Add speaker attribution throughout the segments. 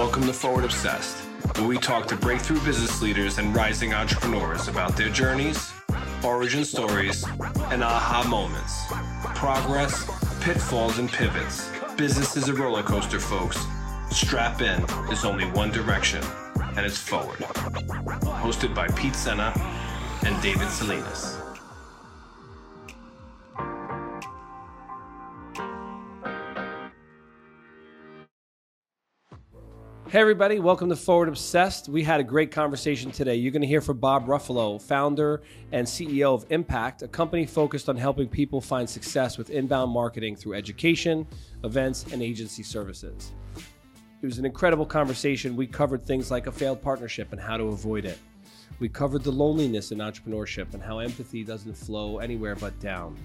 Speaker 1: Welcome to Forward Obsessed, where we talk to breakthrough business leaders and rising entrepreneurs about their journeys, origin stories, and aha moments. Progress, pitfalls, and pivots. Business is a roller coaster, folks. Strap in, there's only one direction, and it's forward. Hosted by Pete Senna and David Salinas.
Speaker 2: Hey, everybody, welcome to Forward Obsessed. We had a great conversation today. You're going to hear from Bob Ruffolo, founder and CEO of Impact, a company focused on helping people find success with inbound marketing through education, events, and agency services. It was an incredible conversation. We covered things like a failed partnership and how to avoid it. We covered the loneliness in entrepreneurship and how empathy doesn't flow anywhere but down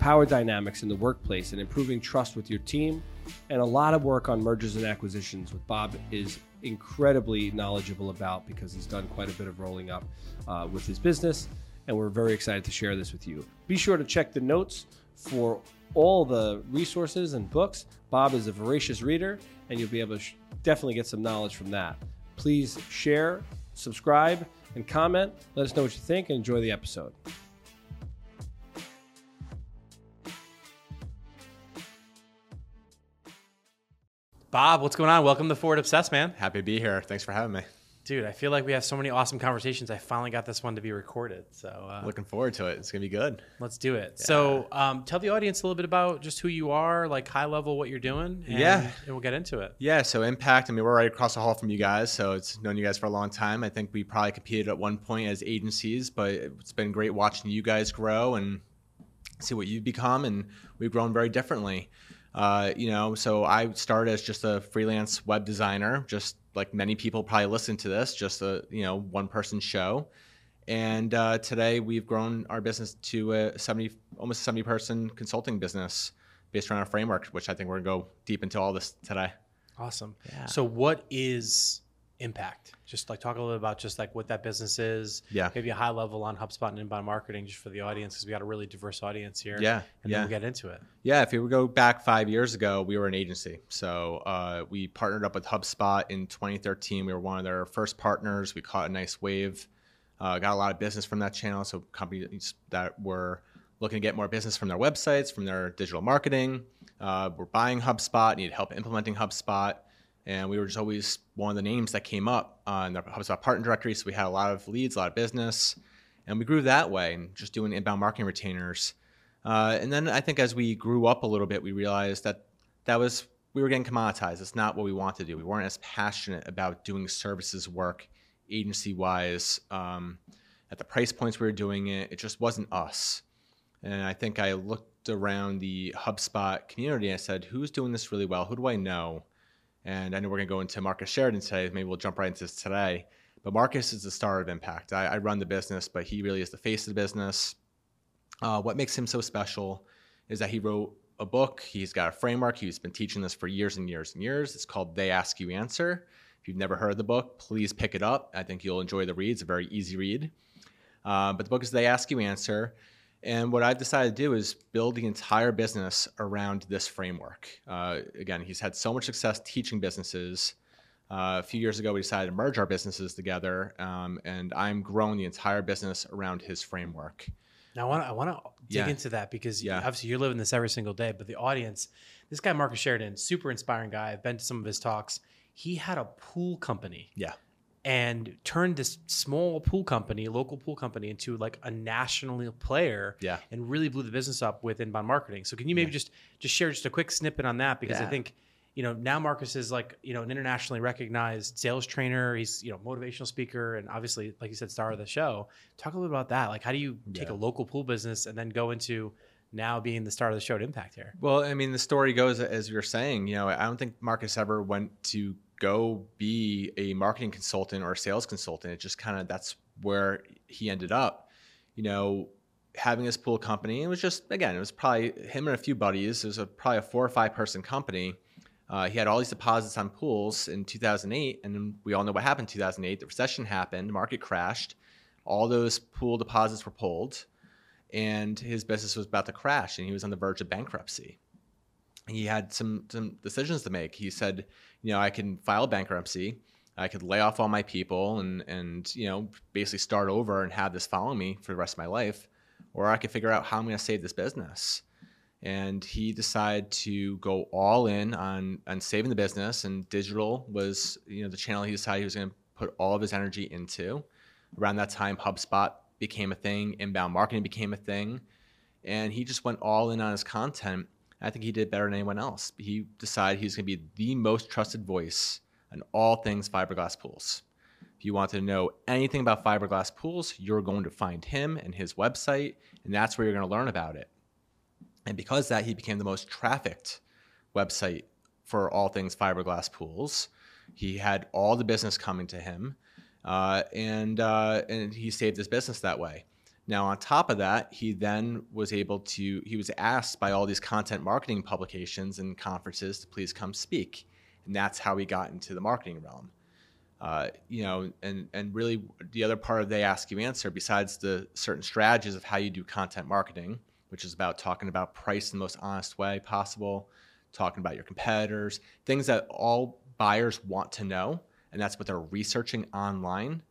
Speaker 2: power dynamics in the workplace and improving trust with your team, and a lot of work on mergers and acquisitions, with Bob is incredibly knowledgeable about because he's done quite a bit of rolling up uh, with his business. And we're very excited to share this with you. Be sure to check the notes for all the resources and books. Bob is a voracious reader, and you'll be able to sh- definitely get some knowledge from that. Please share, subscribe, and comment. Let us know what you think and enjoy the episode.
Speaker 3: Bob, what's going on? Welcome to Forward Obsessed, man.
Speaker 4: Happy to be here. Thanks for having me.
Speaker 3: Dude, I feel like we have so many awesome conversations. I finally got this one to be recorded. So uh,
Speaker 4: Looking forward to it. It's gonna be good.
Speaker 3: let's do it. So um, tell the audience a little bit about just who you are, like high level, what you're doing. And,
Speaker 4: Yeah.
Speaker 3: And we'll get into it.
Speaker 4: Yeah. So Impact. I mean, we're right across the hall from you guys, so it's known you guys for a long time. I think we probably competed at one point as agencies, but it's been great watching you guys grow and see what you've become, and we've grown very differently. Uh, you know, so I started as just a freelance web designer, just like many people probably listen to this, just a you know one person show. And uh, today we've grown our business to a 70, almost 70 person consulting business based around a framework, which I think we're gonna go deep into all this today.
Speaker 3: Awesome.
Speaker 4: Yeah.
Speaker 3: So what is impact? Just like talk a little bit about just like what that business is.
Speaker 4: Yeah.
Speaker 3: Maybe a high level on HubSpot and inbound marketing just for the audience because we got a really diverse audience here.
Speaker 4: Yeah,
Speaker 3: And
Speaker 4: yeah.
Speaker 3: then we'll get into it.
Speaker 4: Yeah, if you go back five years ago, we were an agency. So uh, we partnered up with HubSpot in 2013. We were one of their first partners. We caught a nice wave, uh, got a lot of business from that channel. So companies that were looking to get more business from their websites, from their digital marketing, uh, were buying HubSpot, needed help implementing HubSpot. And we were just always one of the names that came up on the HubSpot partner directory. So we had a lot of leads, a lot of business. And we grew that way and just doing inbound marketing retainers. Uh, and then I think as we grew up a little bit, we realized that that was we were getting commoditized. It's not what we want to do. We weren't as passionate about doing services work, agency wise, um, at the price points we were doing it. It just wasn't us. And I think I looked around the HubSpot community and I said, "Who's doing this really well? Who do I know?" And I know we're going to go into Marcus Sheridan today. Maybe we'll jump right into this today. But Marcus is the star of Impact. I, I run the business, but he really is the face of the business. Uh, what makes him so special is that he wrote a book. He's got a framework. He's been teaching this for years and years and years. It's called They Ask You Answer. If you've never heard the book, please pick it up. I think you'll enjoy the read. It's a very easy read. Uh, but the book is They Ask You Answer. And what I've decided to do is build the entire business around this framework. Uh, again, he's had so much success teaching businesses. Uh, a few years ago, we decided to merge our businesses together, um, and I'm growing the entire business around his framework.
Speaker 3: Now I want to I want to dig
Speaker 4: Yeah.
Speaker 3: into that because
Speaker 4: Yeah.
Speaker 3: obviously you're living this every single day. But the audience, this guy Marcus Sheridan, super inspiring guy. I've been to some of his talks. He had a pool company
Speaker 4: Yeah.
Speaker 3: And turned this small pool company, local pool company, into like a national player.
Speaker 4: Yeah.
Speaker 3: and really blew the business up with inbound marketing. So can you maybe just just share just a quick snippet on that because I think. You know, now Marcus is like, you know, an internationally recognized sales trainer. He's, you know, motivational speaker and obviously, like you said, star of the show. Talk a little bit about that. Like, how do you take
Speaker 4: Yeah.
Speaker 3: a local pool business and then go into now being the star of the show at Impact here?
Speaker 4: Well, I mean, the story goes as you're saying. You know, I don't think Marcus ever went to go be a marketing consultant or a sales consultant. It just kind of that's where he ended up. You know, having this pool company. It was just again, it was probably him and a few buddies. It was a, probably a four or five person company. Uh, he had all these deposits on pools in 2008, and we all know what happened in 2008. The recession happened, market crashed, all those pool deposits were pulled, and his business was about to crash, and he was on the verge of bankruptcy. he had some some decisions to make. He said, you know, I can file bankruptcy, I could lay off all my people and and you know basically start over and have this follow me for the rest of my life, or I could figure out how I'm going to save this business. And he decided to go all in on on saving the business, and digital was you know the channel he decided he was going to put all of his energy into. Around that time, HubSpot became a thing, inbound marketing became a thing, and he just went all in on his content I think he did better than anyone else. He decided he's going to be the most trusted voice on all things fiberglass pools. If you want to know anything about fiberglass pools, you're going to find him and his website, and that's where you're going to learn about it. And because that, he became the most trafficked website for all things fiberglass pools. He had all the business coming to him, uh, and uh, and he saved his business that way. Now, on top of that, he then was able to, he was asked by all these content marketing publications and conferences to please come speak. And that's how he got into the marketing realm. Uh, you know, and, and really the other part of They Ask You Answer, besides the certain strategies of how you do content marketing, which is about talking about price in the most honest way possible, talking about your competitors, things that all buyers want to know. And that's what they're researching online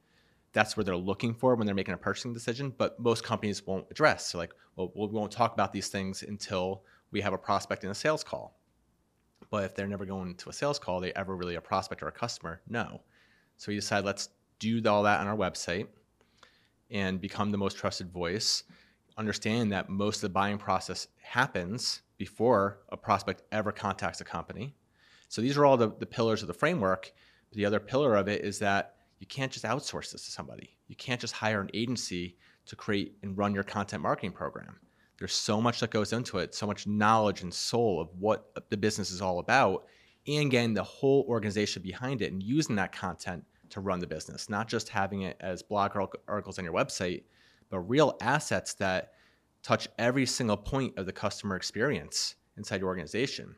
Speaker 4: that's where they're looking for when they're making a purchasing decision. But most companies won't address. So like, well, we won't talk about these things until we have a prospect in a sales call. But if they're never going to a sales call, they ever really a prospect or a customer? No. So we decide let's do all that on our website and become the most trusted voice. Understand that most of the buying process happens before a prospect ever contacts a company. So these are all the, the pillars of the framework. But the other pillar of it is that you can't just outsource this to somebody. You can't just hire an agency to create and run your content marketing program. There's so much that goes into it, so much knowledge and soul of what the business is all about, and getting the whole organization behind it and using that content to run the business, not just having it as blog articles on your website, but real assets that touch every single point of the customer experience inside your organization,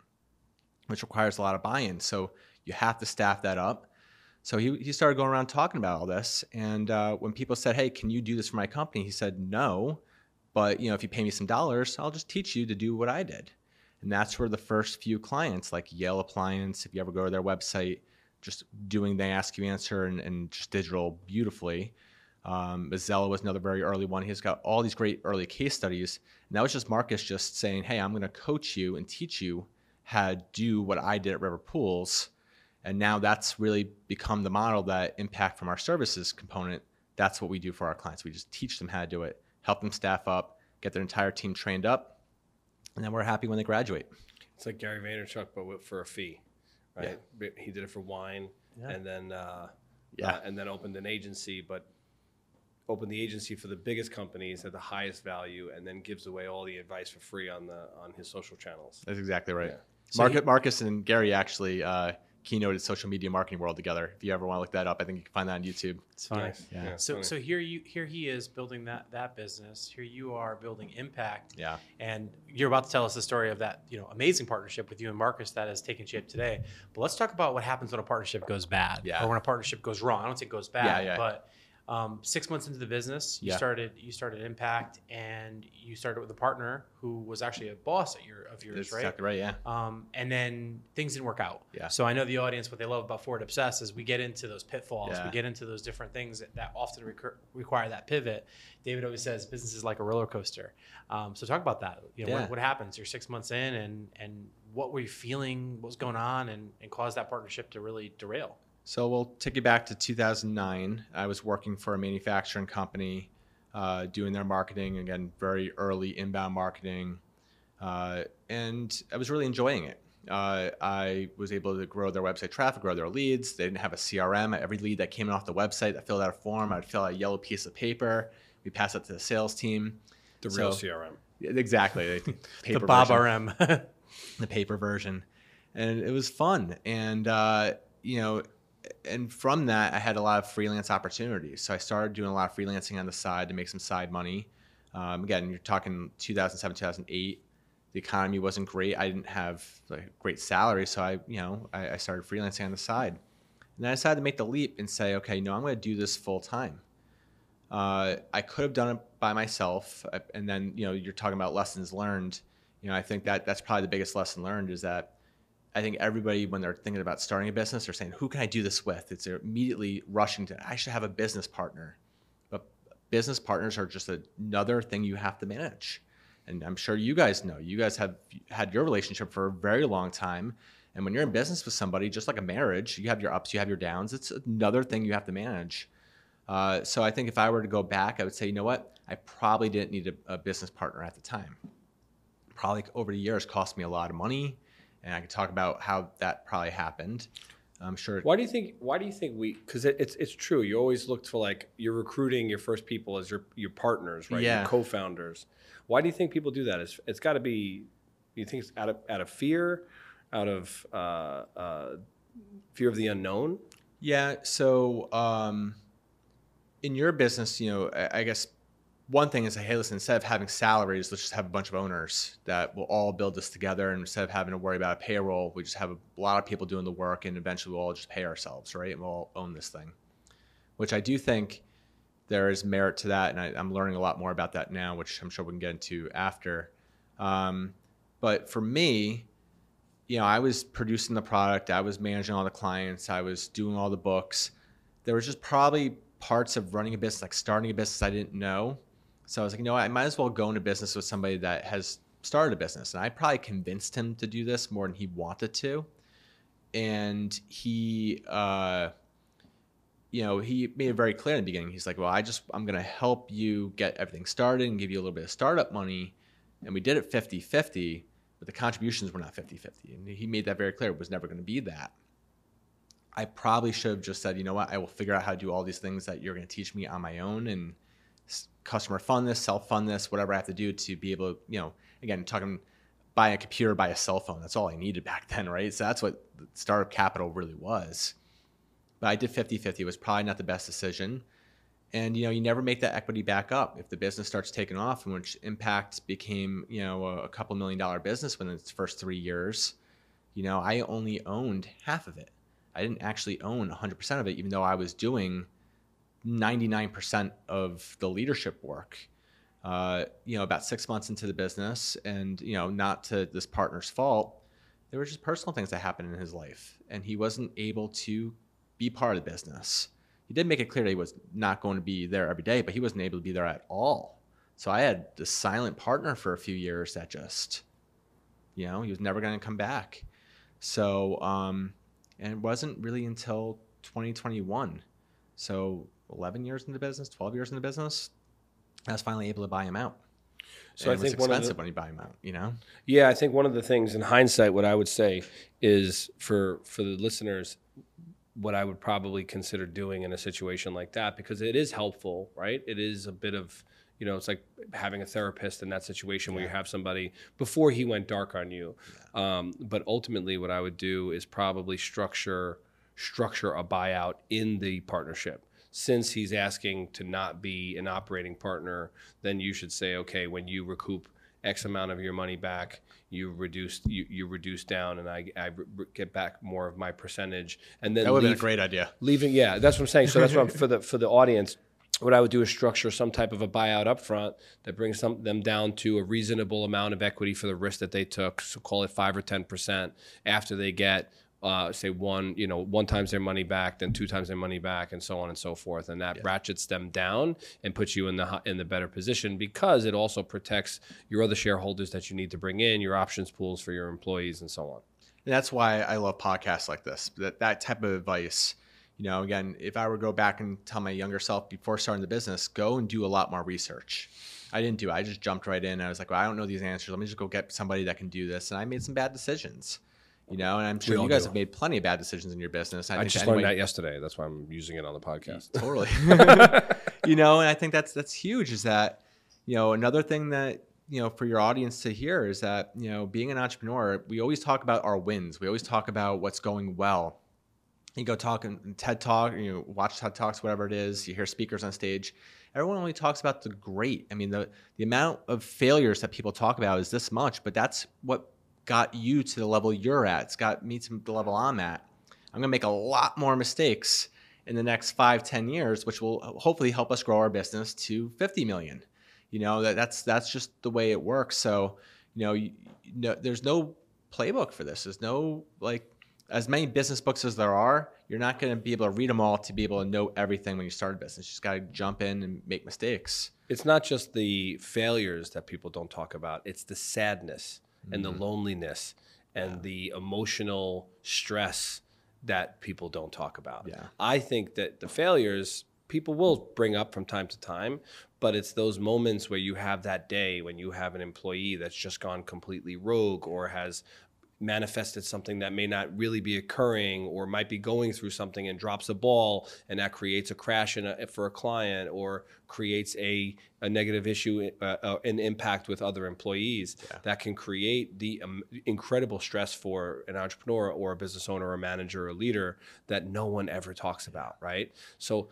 Speaker 4: which requires a lot of buy in. So you have to staff that up so he, he started going around talking about all this. And uh, when people said, hey, can you do this for my company? He said, no. But you know, if you pay me some dollars, I'll just teach you to do what I did. And that's where the first few clients, like Yale Appliance, if you ever go to their website, just doing they ask you answer and, and just digital beautifully. Um, Zella was another very early one. He's got all these great early case studies. And that was just Marcus just saying, hey, I'm going to coach you and teach you how to do what I did at River Pools and now that's really become the model that impact from our services component. That's what we do for our clients. We just teach them how to do it, help them staff up, get their entire team trained up, and then we're happy when they graduate.
Speaker 2: It's like Gary Vaynerchuk, but for a fee, right? Yeah. He did it for wine, yeah. and then uh, yeah, uh, and then opened an agency, but opened the agency for the biggest companies at the highest value, and then gives away all the advice for free on the on his social channels.
Speaker 4: That's exactly right. Yeah. So Marcus, he, Marcus and Gary actually. Uh, keynoted social media marketing world together. If you ever want to look that up, I think you can find that on YouTube.
Speaker 3: It's fine. Nice. Yeah. yeah. So so here you here he is building that that business. Here you are building impact.
Speaker 4: Yeah.
Speaker 3: And you're about to tell us the story of that you know amazing partnership with you and Marcus that has taken shape today. But let's talk about what happens when a partnership goes bad.
Speaker 4: Yeah.
Speaker 3: Or when a partnership goes wrong. I don't say goes bad. Yeah, yeah. But um, six months into the business, you yeah. started you started Impact, and you started with a partner who was actually a boss at your of yours,
Speaker 4: That's
Speaker 3: right?
Speaker 4: Exactly right. Yeah.
Speaker 3: Um, and then things didn't work out.
Speaker 4: Yeah.
Speaker 3: So I know the audience what they love about Forward Obsessed is we get into those pitfalls, yeah. we get into those different things that, that often recur- require that pivot. David always says business is like a roller coaster. Um, so talk about that. You know, yeah. what, what happens? You're six months in, and and what were you feeling? What was going on, and and caused that partnership to really derail?
Speaker 4: So we'll take you back to 2009. I was working for a manufacturing company, uh, doing their marketing again, very early inbound marketing, uh, and I was really enjoying it. Uh, I was able to grow their website traffic, grow their leads. They didn't have a CRM. Every lead that came in off the website, I filled out a form. I'd fill out a yellow piece of paper. We pass it to the sales team.
Speaker 2: The so, real CRM.
Speaker 4: Exactly.
Speaker 3: the Bob version, RM.
Speaker 4: the paper version, and it was fun. And uh, you know, and from that, I had a lot of freelance opportunities. So I started doing a lot of freelancing on the side to make some side money. Um, again, you're talking 2007, 2008. The economy wasn't great. I didn't have like a great salary, so I, you know, I, I started freelancing on the side. And then I decided to make the leap and say, okay, know, I'm going to do this full time. Uh, I could have done it by myself, uh, and then you know, you're talking about lessons learned. You know, I think that that's probably the biggest lesson learned is that I think everybody, when they're thinking about starting a business, they're saying, "Who can I do this with?" It's immediately rushing to, "I should have a business partner." But business partners are just another thing you have to manage. And I'm sure you guys know. You guys have had your relationship for a very long time, and when you're in business with somebody, just like a marriage, you have your ups, you have your downs. It's another thing you have to manage. Uh, so I think if I were to go back, I would say, you know what? I probably didn't need a, a business partner at the time. Probably over the years cost me a lot of money and I can talk about how that probably happened. I'm sure.
Speaker 2: Why do you think? Why do you think we? Because it, it's it's true. You always look for like you're recruiting your first people as your your partners, right? Yeah. Your co-founders. Why do you think people do that? It's it's got to be. You think it's out of out of fear, out of uh, uh, fear of the unknown?
Speaker 4: Yeah. So um, in your business, you know, I, I guess one thing is, hey, listen, instead of having salaries, let's just have a bunch of owners that will all build this together. And instead of having to worry about a payroll, we just have a lot of people doing the work, and eventually we'll all just pay ourselves, right? And we'll all own this thing, which I do think there is merit to that. And I, am learning a lot more about that now, which I'm sure we can get into after. Um, but for me, you know, I was producing the product, I was managing all the clients, I was doing all the books. There was just probably parts of running a business, like starting a business, I didn't know so I was like, you know? I might as well go into business with somebody that has started a business. And I probably convinced him to do this more than he wanted to. And he, uh, you know, he made it very clear in the beginning. He's like, well, I just, I'm going to help you get everything started and give you a little bit of startup money. And we did it 50 50, but the contributions were not 50 50. And he made that very clear. It was never going to be that. I probably should have just said, you know what, I will figure out how to do all these things that you're going to teach me on my own and customer fund this, self fund this, whatever I have to do to be able to, you know, again, talking buy a computer, buy a cell phone. That's all I needed back then, right? So that's what startup capital really was. But I did 50 50. It was probably not the best decision. And you know, you never make that equity back up if the business starts taking off, and which Impact became, you know, a couple million dollar business within its first three years. You know, I only owned half of it. I didn't actually own 100% of it, even though I was doing 99% of the leadership work. Uh, you know, about six months into the business, and you know, not to this partner's fault, there were just personal things that happened in his life, and he wasn't able to be part of the business. He did make it clear that he was not going to be there every day, but he wasn't able to be there at all. So I had this silent partner for a few years that just, you know, he was never going to come back. So, um, and it wasn't really until 2021. So 11 years in the business, 12 years in the business, I was finally able to buy him out. So and I think one of the, when you buy him out, you know.
Speaker 2: Yeah, I think one of the things in hindsight, what I would say is for for the listeners, what I would probably consider doing in a situation like that because it is helpful, right? It is a bit of you know, it's like having a therapist in that situation yeah. where you have somebody before he went dark on you. Yeah. Um, but ultimately, what I would do is probably structure structure a buyout in the partnership since he's asking to not be an operating partner, then you should say, okay, when you recoup X amount of your money back, you reduce you, you reduce down, and I, I get back more of my percentage, and then
Speaker 4: that would be a great idea.
Speaker 2: Leaving, yeah, that's what I'm saying. So that's what I'm, for the for the audience. What I would do is structure some type of a buyout up front that brings some, them down to a reasonable amount of equity for the risk that they took. So call it five or ten percent after they get uh, say one, you know, one times their money back, then two times their money back, and so on and so forth, and that yeah. ratchets them down and puts you in the in the better position because it also protects your other shareholders that you need to bring in, your options pools for your employees, and so on.
Speaker 4: And that's why I love podcasts like this. That that type of advice. You know, again, if I were to go back and tell my younger self before starting the business, go and do a lot more research. I didn't do. It. I just jumped right in. I was like, well, I don't know these answers. Let me just go get somebody that can do this. And I made some bad decisions you know, and I'm sure you guys do. have made plenty of bad decisions in your business.
Speaker 2: I, I just anybody, learned that yesterday. That's why I'm using it on the podcast.
Speaker 4: Totally. you know, and I think that's that's huge. Is that you know another thing that you know for your audience to hear is that you know being an entrepreneur, we always talk about our wins. We always talk about what's going well. You go talk in TED Talk, you know, watch TED Talks, whatever it is. You hear speakers on stage. Everyone only talks about the great. I mean, the the amount of failures that people talk about is this much, but that's what got you to the level you're at. It's got me to the level I'm at. I'm going to make a lot more mistakes in the next five, ten years, which will hopefully help us grow our business to 50 million. You know, that, that's, that's just the way it works. So, you know, you, no, there's no playbook for this. There's no like as many business books as there are. You're not going to be able to read them all to be able to know everything when you start a business. You just got to jump in and make mistakes.
Speaker 2: It's not just the failures that people don't talk about. It's the sadness mm-hmm. and the mm-hmm. loneliness and yeah. the emotional stress that people don't talk about.
Speaker 4: Yeah.
Speaker 2: I think that the failures people will bring up from time to time, but it's those moments where you have that day when you have an employee that's just gone completely rogue or has manifested something that may not really be occurring or might be going through something and drops a ball and that creates a crash a, for a client or creates a, a negative issue uh, uh, an impact with other employees yeah. that can create the um, incredible stress for an entrepreneur or a business owner or a manager or a leader that no one ever talks about right so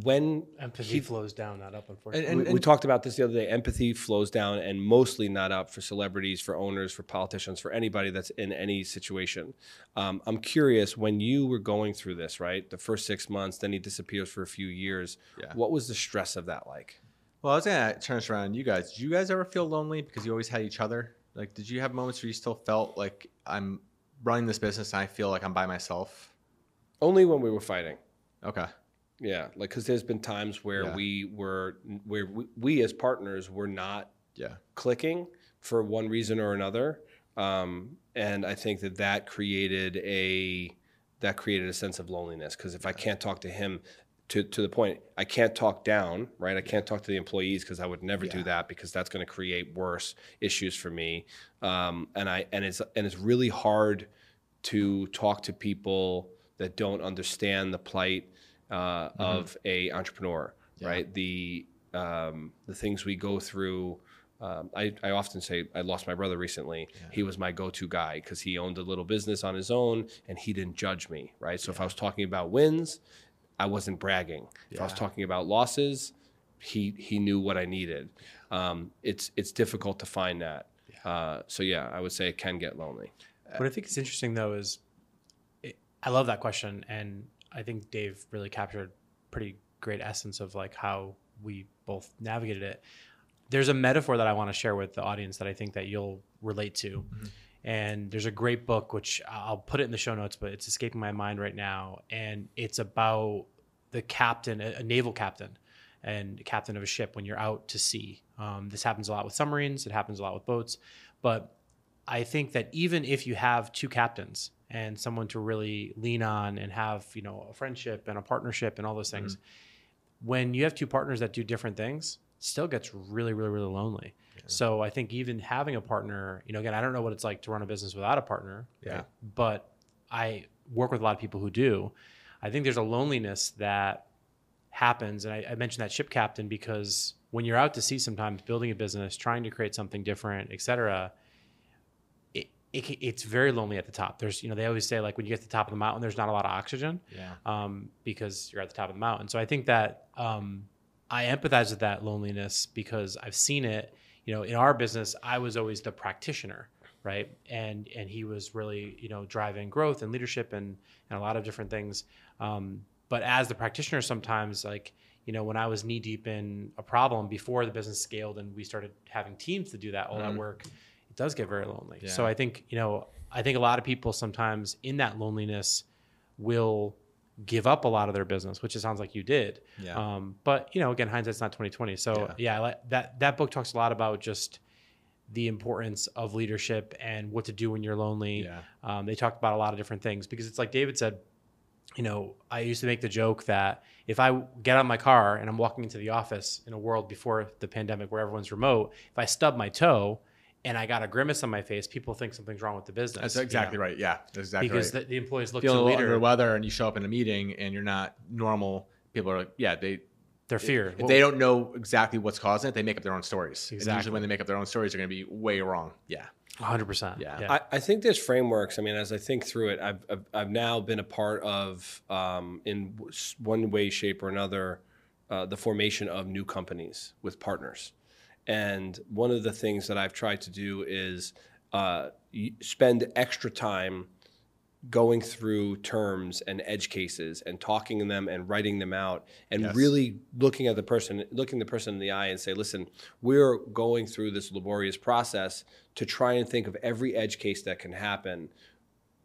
Speaker 2: when
Speaker 3: empathy he, flows down, not up. Unfortunately,
Speaker 2: and, and, we, we, talked about this the other day. Empathy flows down, and mostly not up for celebrities, for owners, for politicians, for anybody that's in any situation. Um, I'm curious when you were going through this, right? The first six months, then he disappears for a few years. Yeah. What was the stress of that like?
Speaker 4: Well, I was gonna turn this around. You guys, did you guys ever feel lonely because you always had each other? Like, did you have moments where you still felt like I'm running this business and I feel like I'm by myself?
Speaker 2: Only when we were fighting.
Speaker 4: Okay.
Speaker 2: Yeah, like because there's been times where yeah. we were where we, we, as partners were not
Speaker 4: yeah
Speaker 2: clicking for one reason or another, um, and I think that that created a that created a sense of loneliness because if I can't talk to him. To, to the point, I can't talk down, right? I can't talk to the employees because I would never yeah. do that because that's going to create worse issues for me. Um, and I and it's and it's really hard to talk to people that don't understand the plight uh, mm-hmm. of a entrepreneur, yeah. right? The um, the things we go through. Um, I, I often say I lost my brother recently. Yeah. He was my go-to guy because he owned a little business on his own and he didn't judge me, right? So yeah. if I was talking about wins, I wasn't bragging. If I was talking about losses, he he knew what I needed. Um, it's it's difficult to find that. Uh, so yeah, I would say it can get lonely.
Speaker 3: What I think is interesting though is, it, I love that question, and I think Dave really captured pretty great essence of like how we both navigated it. There's a metaphor that I want to share with the audience that I think that you'll relate to. Mm-hmm. And there's a great book which I'll put it in the show notes, but it's escaping my mind right now. And it's about the captain, a naval captain, and captain of a ship when you're out to sea. Um, this happens a lot with submarines. It happens a lot with boats. But I think that even if you have two captains and someone to really lean on and have you know a friendship and a partnership and all those things mm-hmm. when you have two partners that do different things still gets really really really lonely yeah. so i think even having a partner you know again i don't know what it's like to run a business without a partner
Speaker 4: yeah right?
Speaker 3: but i work with a lot of people who do i think there's a loneliness that happens and I, I mentioned that ship captain because when you're out to sea sometimes building a business trying to create something different et cetera it, it's very lonely at the top. There's, you know, they always say like when you get to the top of the mountain, there's not a lot of oxygen,
Speaker 4: yeah,
Speaker 3: um, because you're at the top of the mountain. So I think that um, I empathize with that loneliness because I've seen it. You know, in our business, I was always the practitioner, right? And and he was really, you know, driving growth and leadership and and a lot of different things. Um, but as the practitioner, sometimes like you know, when I was knee deep in a problem before the business scaled and we started having teams to do that all mm-hmm. that work it does get very lonely. Yeah. So I think, you know, I think a lot of people sometimes in that loneliness will give up a lot of their business, which it sounds like you did.
Speaker 4: Yeah.
Speaker 3: Um, but you know, again, hindsight's not twenty twenty. So yeah, yeah that that book talks a lot about just the importance of leadership and what to do when you're lonely.
Speaker 4: Yeah.
Speaker 3: Um, they talked about a lot of different things because it's like David said. You know, I used to make the joke that if I get out of my car and I'm walking into the office in a world before the pandemic where everyone's remote, if I stub my toe, and I got a grimace on my face, people think something's wrong with the business.
Speaker 4: That's exactly you know? right. Yeah, that's exactly
Speaker 3: because
Speaker 4: right.
Speaker 3: the, the employees look
Speaker 4: Feeling
Speaker 3: to the leader.
Speaker 4: under weather, and you show up in a meeting and you're not normal. People are like, yeah, they
Speaker 3: they're feared.
Speaker 4: If they don't know exactly what's causing it, they make up their own stories. Exactly. And usually, when they make up their own stories, they're going to be way wrong. Yeah.
Speaker 3: 100%.
Speaker 4: Yeah.
Speaker 2: yeah. I, I, think there's frameworks. I mean, as I think through it, I've, I've, I've now been a part of, um, in one way, shape, or another, uh, the formation of new companies with partners. And one of the things that I've tried to do is uh, spend extra time going through terms and edge cases and talking to them and writing them out and
Speaker 4: Yes.
Speaker 2: really looking at the person looking the person in the eye and say listen we're going through this laborious process to try and think of every edge case that can happen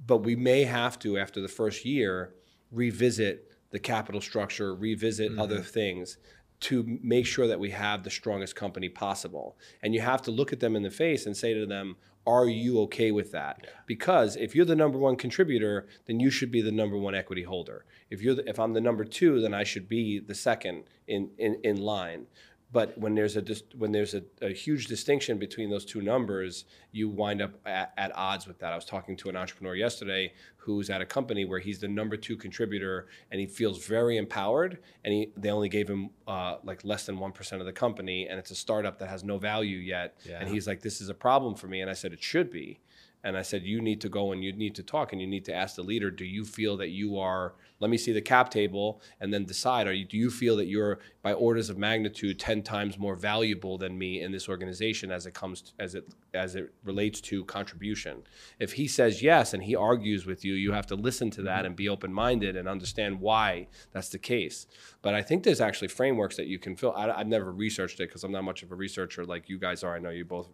Speaker 2: but we may have to after the first year revisit the capital structure revisit other things to make sure that we have the strongest company possible. And you have to look at them in the face and say to them are you okay with that? Because if you're the number one contributor then you should be the number one equity holder. If you're the, if i'm the number two then i should be the second in in, in line but when there's a dis- when there's a, a huge distinction between those two numbers, you wind up at, at odds with that. I was talking to an entrepreneur yesterday who's at a company where he's the number two contributor and he feels very empowered. And he, they only gave him uh, like less than one percent of the company, and it's a startup that has no value yet.
Speaker 4: Yeah.
Speaker 2: And he's like, "This is a problem for me." And I said, "It should be." And I said, you need to go and you need to talk and you need to ask the leader, do you feel that you are, let me see the cap table and then decide, are you, do you feel that you're by orders of magnitude 10 times more valuable than me in this organization as it comes, to, as it, as it relates to contribution? If he says yes and he argues with you, you have to listen to that mm-hmm. and be open-minded and understand why that's the case. But I think there's actually frameworks that you can fill. I, I've never researched it because I'm not much of a researcher like you guys are. I know you both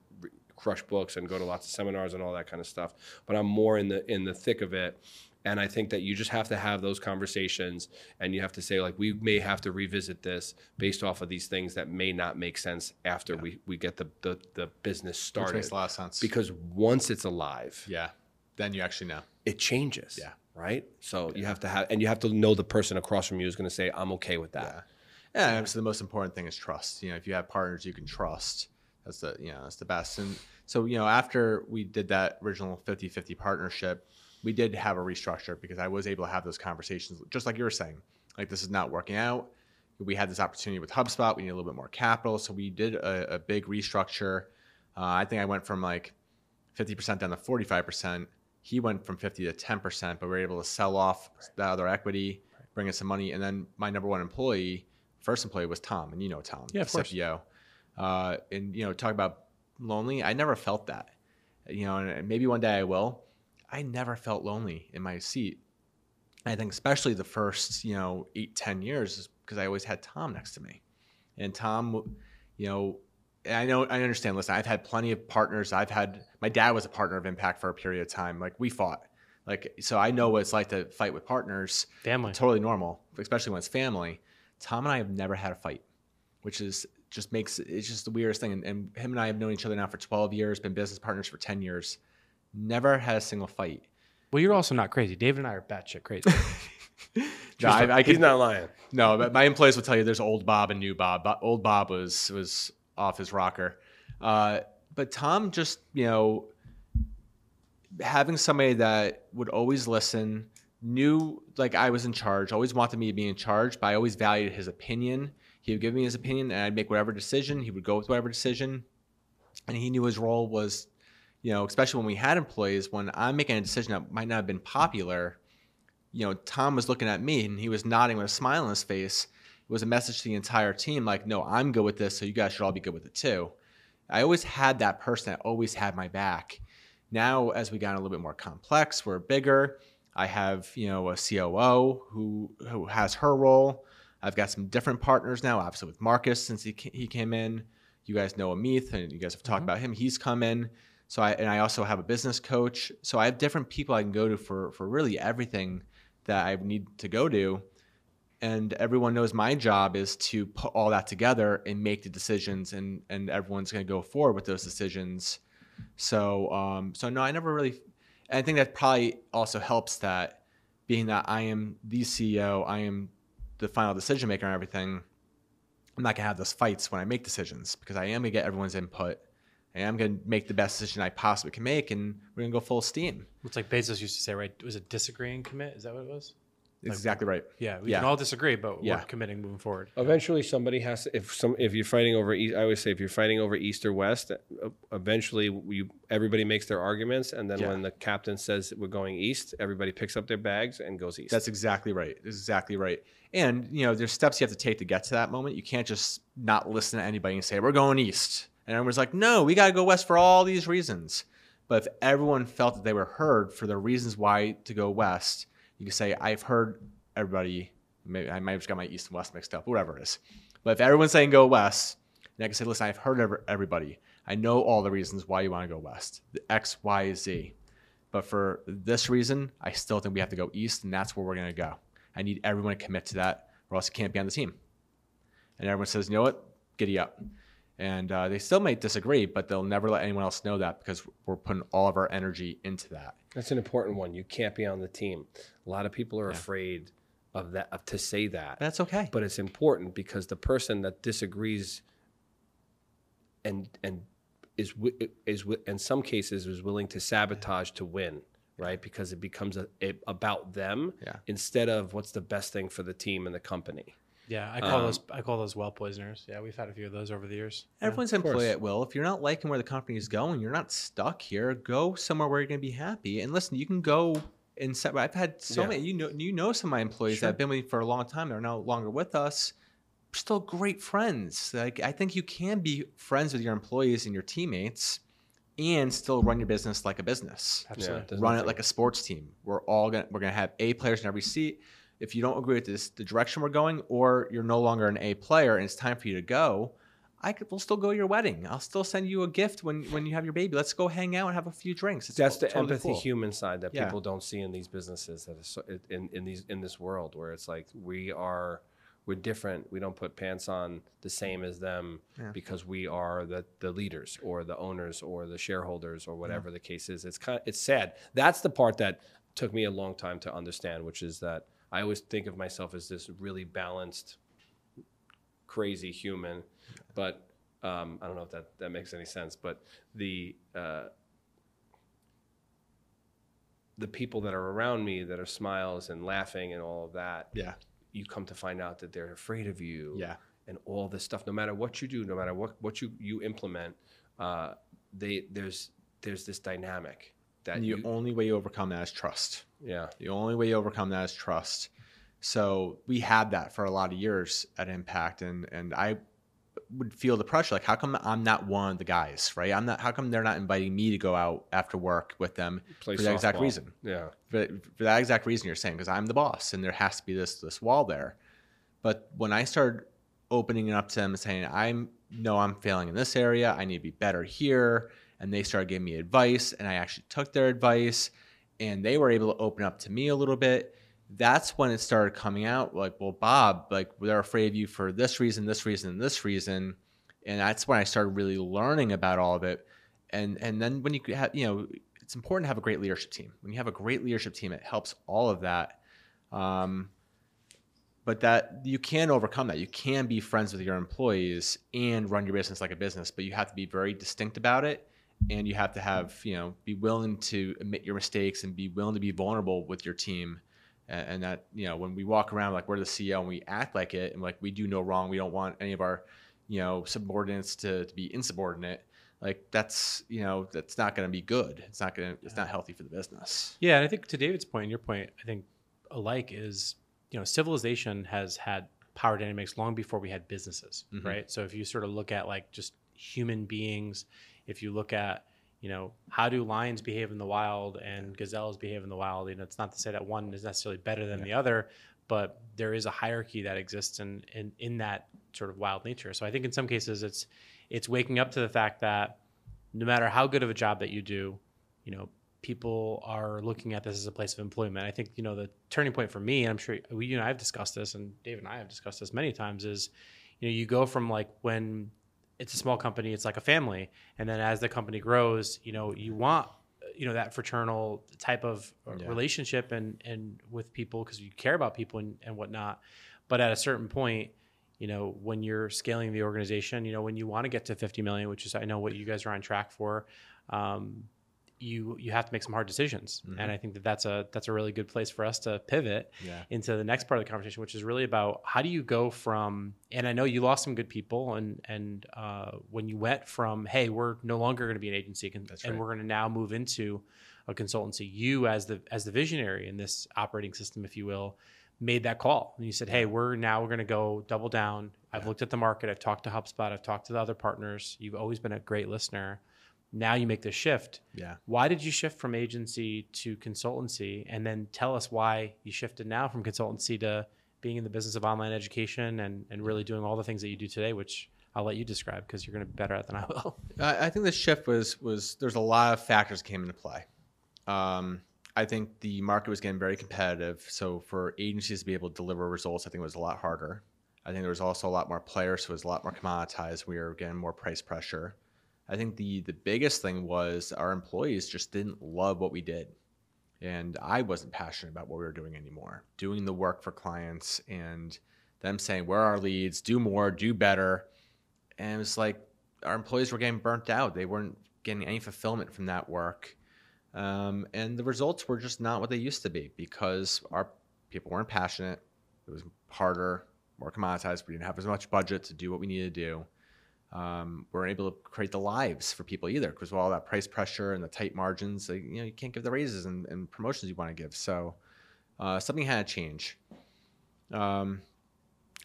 Speaker 2: crush books and go to lots of seminars and all that kind of stuff. But I'm more in the in the thick of it. And I think that you just have to have those conversations and you have to say, like, we may have to revisit this based off of these things that may not make sense after we, we get the, the, the business
Speaker 4: Which
Speaker 2: started.
Speaker 4: makes a lot of sense.
Speaker 2: Because once it's alive,
Speaker 4: yeah, then you actually know.
Speaker 2: it changes.
Speaker 4: Yeah.
Speaker 2: Right. So you have to have, and you have to know the person across from you is going to say, I'm okay with that.
Speaker 4: Yeah. Yeah, so the most important thing is trust. You know, if you have partners you can trust, that's the you know that's the best. And so you know, after we did that original 50-50 partnership, we did have a restructure because I was able to have those conversations, just like you were saying. Like this is not working out. We had this opportunity with HubSpot. We need a little bit more capital, so we did a, a big restructure. Uh, I think I went from like 50% down to 45%. He went from 50 to 10%, but we were able to sell off that other equity, bring in some money. And then my number one employee, first employee was Tom, and you know Tom,
Speaker 2: Yeah, of.
Speaker 4: Uh, and you know, talk about lonely. I never felt that. You know, and maybe one day I will. I never felt lonely in my seat. I think especially the first, you know, eight, ten years, because I always had Tom next to me, and Tom, you know, I know I understand. Listen, I've had plenty of partners. I've had my dad was a partner of Impact for a period of time. Like we fought, like so I know what it's like to fight with partners.
Speaker 3: Family.
Speaker 4: totally normal, especially when it's family. Tom and I have never had a fight, which is just makes it's just the weirdest thing. And, and him and I have known each other now for 12 years, been business partners for 10 years, never had a single fight.
Speaker 3: Well, you're also not crazy. David and I are batshit crazy.
Speaker 4: No, I, I
Speaker 2: He's not lying.
Speaker 4: no, but my employees will tell you there's old Bob and new Bob. But old Bob was was off his rocker. Uh, but Tom just, you know, having somebody that would always listen, knew like I was in charge, always wanted me to be in charge, but I always valued his opinion. He would give me his opinion and I'd make whatever decision. He would go with whatever decision. And he knew his role was, you know, especially when we had employees, when I'm making a decision that might not have been popular, you know, Tom was looking at me and he was nodding with a smile on his face. It was a message to the entire team like, no, I'm good with this, so you guys should all be good with it too. I always had that person that always had my back. Now, as we got a little bit more complex, we're bigger. I have, you know, a COO who who has her role. I've got some different partners now, obviously with Marcus since he he came in. You guys know Amith, and you guys have talked about him. He's come in. So I and I also have a business coach. So I have different people I can go to for for really everything that I need to go to. And everyone knows my job is to put all that together and make the decisions, and and everyone's going to go forward with those decisions. So um, so no, I never really. And I think that probably also helps that being that I am the CEO, I am the final decision maker and everything. I'm not gonna have those fights when I make decisions because I am gonna get everyone's input. I am gonna make the best decision I possibly can make, and we're gonna go full steam.
Speaker 3: it's like Bezos used to say, right? Was it disagree and commit? Is that what it was?
Speaker 4: Exactly right.
Speaker 3: Yeah, we
Speaker 4: Yeah.
Speaker 3: can all disagree, but
Speaker 4: Yeah.
Speaker 3: we're committing moving forward.
Speaker 2: Eventually, somebody has to. If some, if you're fighting over, East, I always say, if you're fighting over East or West, uh, eventually you everybody makes their arguments, and then
Speaker 4: Yeah.
Speaker 2: when the captain says we're going east, everybody picks up their bags and goes east.
Speaker 4: That's exactly right. That's exactly right. And you know, there's steps you have to take to get to that moment. You can't just not listen to anybody and say we're going east, and everyone's like, no, we got to go west for all these reasons. But if everyone felt that they were heard for the reasons why to go west, you could say, I've heard everybody. Maybe I might have just got my east and west mixed up, whatever it is. But if everyone's saying go west, then I can say, listen, I've heard everybody. I know all the reasons why you want to go west, the X, Y, Z. But for this reason, I still think we have to go east, and that's where we're going to go. I need everyone to commit to that, or else you can't be on the team. And everyone says, you know what? Giddy up. And uh, they still might disagree, but they'll never let anyone else know that because we're putting all of our energy into that.
Speaker 2: That's an important one. You can't be on the team. A lot of people are yeah. afraid of that of, to say that.
Speaker 4: That's okay.
Speaker 2: But it's important because the person that disagrees and and is is in some cases is willing to sabotage to win, right? Because it becomes a, a, about them
Speaker 4: yeah.
Speaker 2: instead of what's the best thing for the team and the company.
Speaker 3: Yeah, I call um, those I call those well poisoners. Yeah, we've had a few of those over the years.
Speaker 4: Everyone's
Speaker 3: yeah,
Speaker 4: employee at will. If you're not liking where the company is going, you're not stuck here. Go somewhere where you're going to be happy. And listen, you can go and set. I've had so yeah. many. You know, you know some of my employees sure. that have been with me for a long time. They're no longer with us. still great friends. Like I think you can be friends with your employees and your teammates, and still run your business like a business.
Speaker 3: Absolutely,
Speaker 4: yeah, run it like a sports team. We're all gonna we're gonna have A players in every seat if you don't agree with this, the direction we're going, or you're no longer an A player and it's time for you to go, I could, we'll still go to your wedding. I'll still send you a gift when, when you have your baby. Let's go hang out and have a few drinks.
Speaker 2: It's That's the totally empathy cool. human side that yeah. people don't see in these businesses that is in, in these in this world where it's like we are we're different. We don't put pants on the same as them yeah. because we are the the leaders or the owners or the shareholders or whatever yeah. the case is. It's kind of, it's sad. That's the part that took me a long time to understand, which is that I always think of myself as this really balanced, crazy human, but um, I don't know if that, that makes any sense. But the uh, the people that are around me that are smiles and laughing and all of that,
Speaker 4: yeah,
Speaker 2: you come to find out that they're afraid of you,
Speaker 4: yeah,
Speaker 2: and all this stuff. No matter what you do, no matter what what you you implement, uh, they there's there's this dynamic
Speaker 4: that the you, only way you overcome that is trust.
Speaker 2: Yeah.
Speaker 4: The only way you overcome that is trust. So we had that for a lot of years at Impact, and and I would feel the pressure like how come i'm not one of the guys right? I'm not how come they're not inviting me to go out after work with them
Speaker 2: Play
Speaker 4: for that exact reason?
Speaker 2: Yeah.
Speaker 4: For, for that exact reason you're saying because i'm the boss and there has to be this this wall there. But when i started opening it up to them and saying i'm no i'm failing in this area i need to be better here and they started giving me advice and I actually took their advice and they were able to open up to me a little bit. That's when it started coming out like, well, Bob, like they're afraid of you for this reason, this reason, and this reason. And that's when I started really learning about all of it. And and then when you have, you know, it's important to have a great leadership team. When you have a great leadership team, it helps all of that. Um, but that you can overcome that. You can be friends with your employees and run your business like a business, but you have to be very distinct about it and you have to have you know be willing to admit your mistakes and be willing to be vulnerable with your team and, and that you know when we walk around like we're the ceo and we act like it and like we do no wrong. We don't want any of our you know subordinates to, to be insubordinate. Like that's you know that's not going to be good. It's not going to it's not healthy for the business.
Speaker 3: Yeah and i think to david's point and your point i think alike is you know civilization has had power dynamics long before we had businesses mm-hmm. right? So if you sort of look at like just human beings if you look at you know how do lions behave in the wild and gazelles behave in the wild? You know, it's not to say that one is necessarily better than yeah. the other but there is a hierarchy that exists in, in in that sort of wild nature. So i think in some cases it's it's waking up to the fact that no matter how good of a job that you do you know people are looking at this as a place of employment. I think you know the turning point for me and i'm sure we you know i've discussed this and dave and i have discussed this many times is you know you go from like when it's a small company it's like a family and then as the company grows you know you want you know that fraternal type of uh, yeah. relationship and and with people because you care about people and, and whatnot but at a certain point you know when you're scaling the organization you know when you want to get to 50 million which is i know what you guys are on track for um, you you have to make some hard decisions mm-hmm. and i think that that's a that's a really good place for us to pivot
Speaker 4: yeah.
Speaker 3: into the next part of the conversation which is really about how do you go from and i know you lost some good people and and uh, when you went from hey we're no longer going to be an agency and, right. and we're going to now move into a consultancy you as the as the visionary in this operating system if you will made that call and you said hey we're now we're going to go double down i've yeah. looked at the market i've talked to hubspot i've talked to the other partners you've always been a great listener now you make the shift.
Speaker 4: Yeah.
Speaker 3: Why did you shift from agency to consultancy? And then tell us why you shifted now from consultancy to being in the business of online education and, and really doing all the things that you do today, which I'll let you describe because you're going to be better at than I will.
Speaker 4: I, I think the shift was was there's a lot of factors came into play. Um, I think the market was getting very competitive, so for agencies to be able to deliver results, I think it was a lot harder. I think there was also a lot more players, so it was a lot more commoditized. We were getting more price pressure. I think the the biggest thing was our employees just didn't love what we did. And I wasn't passionate about what we were doing anymore. Doing the work for clients and them saying, where are our leads? Do more, do better. And it was like our employees were getting burnt out. They weren't getting any fulfillment from that work. Um, and the results were just not what they used to be because our people weren't passionate. It was harder, more commoditized. We didn't have as much budget to do what we needed to do um, weren't able to create the lives for people either because with all that price pressure and the tight margins, you know, you can't give the raises and, and promotions you want to give. So uh, something had to change. Um,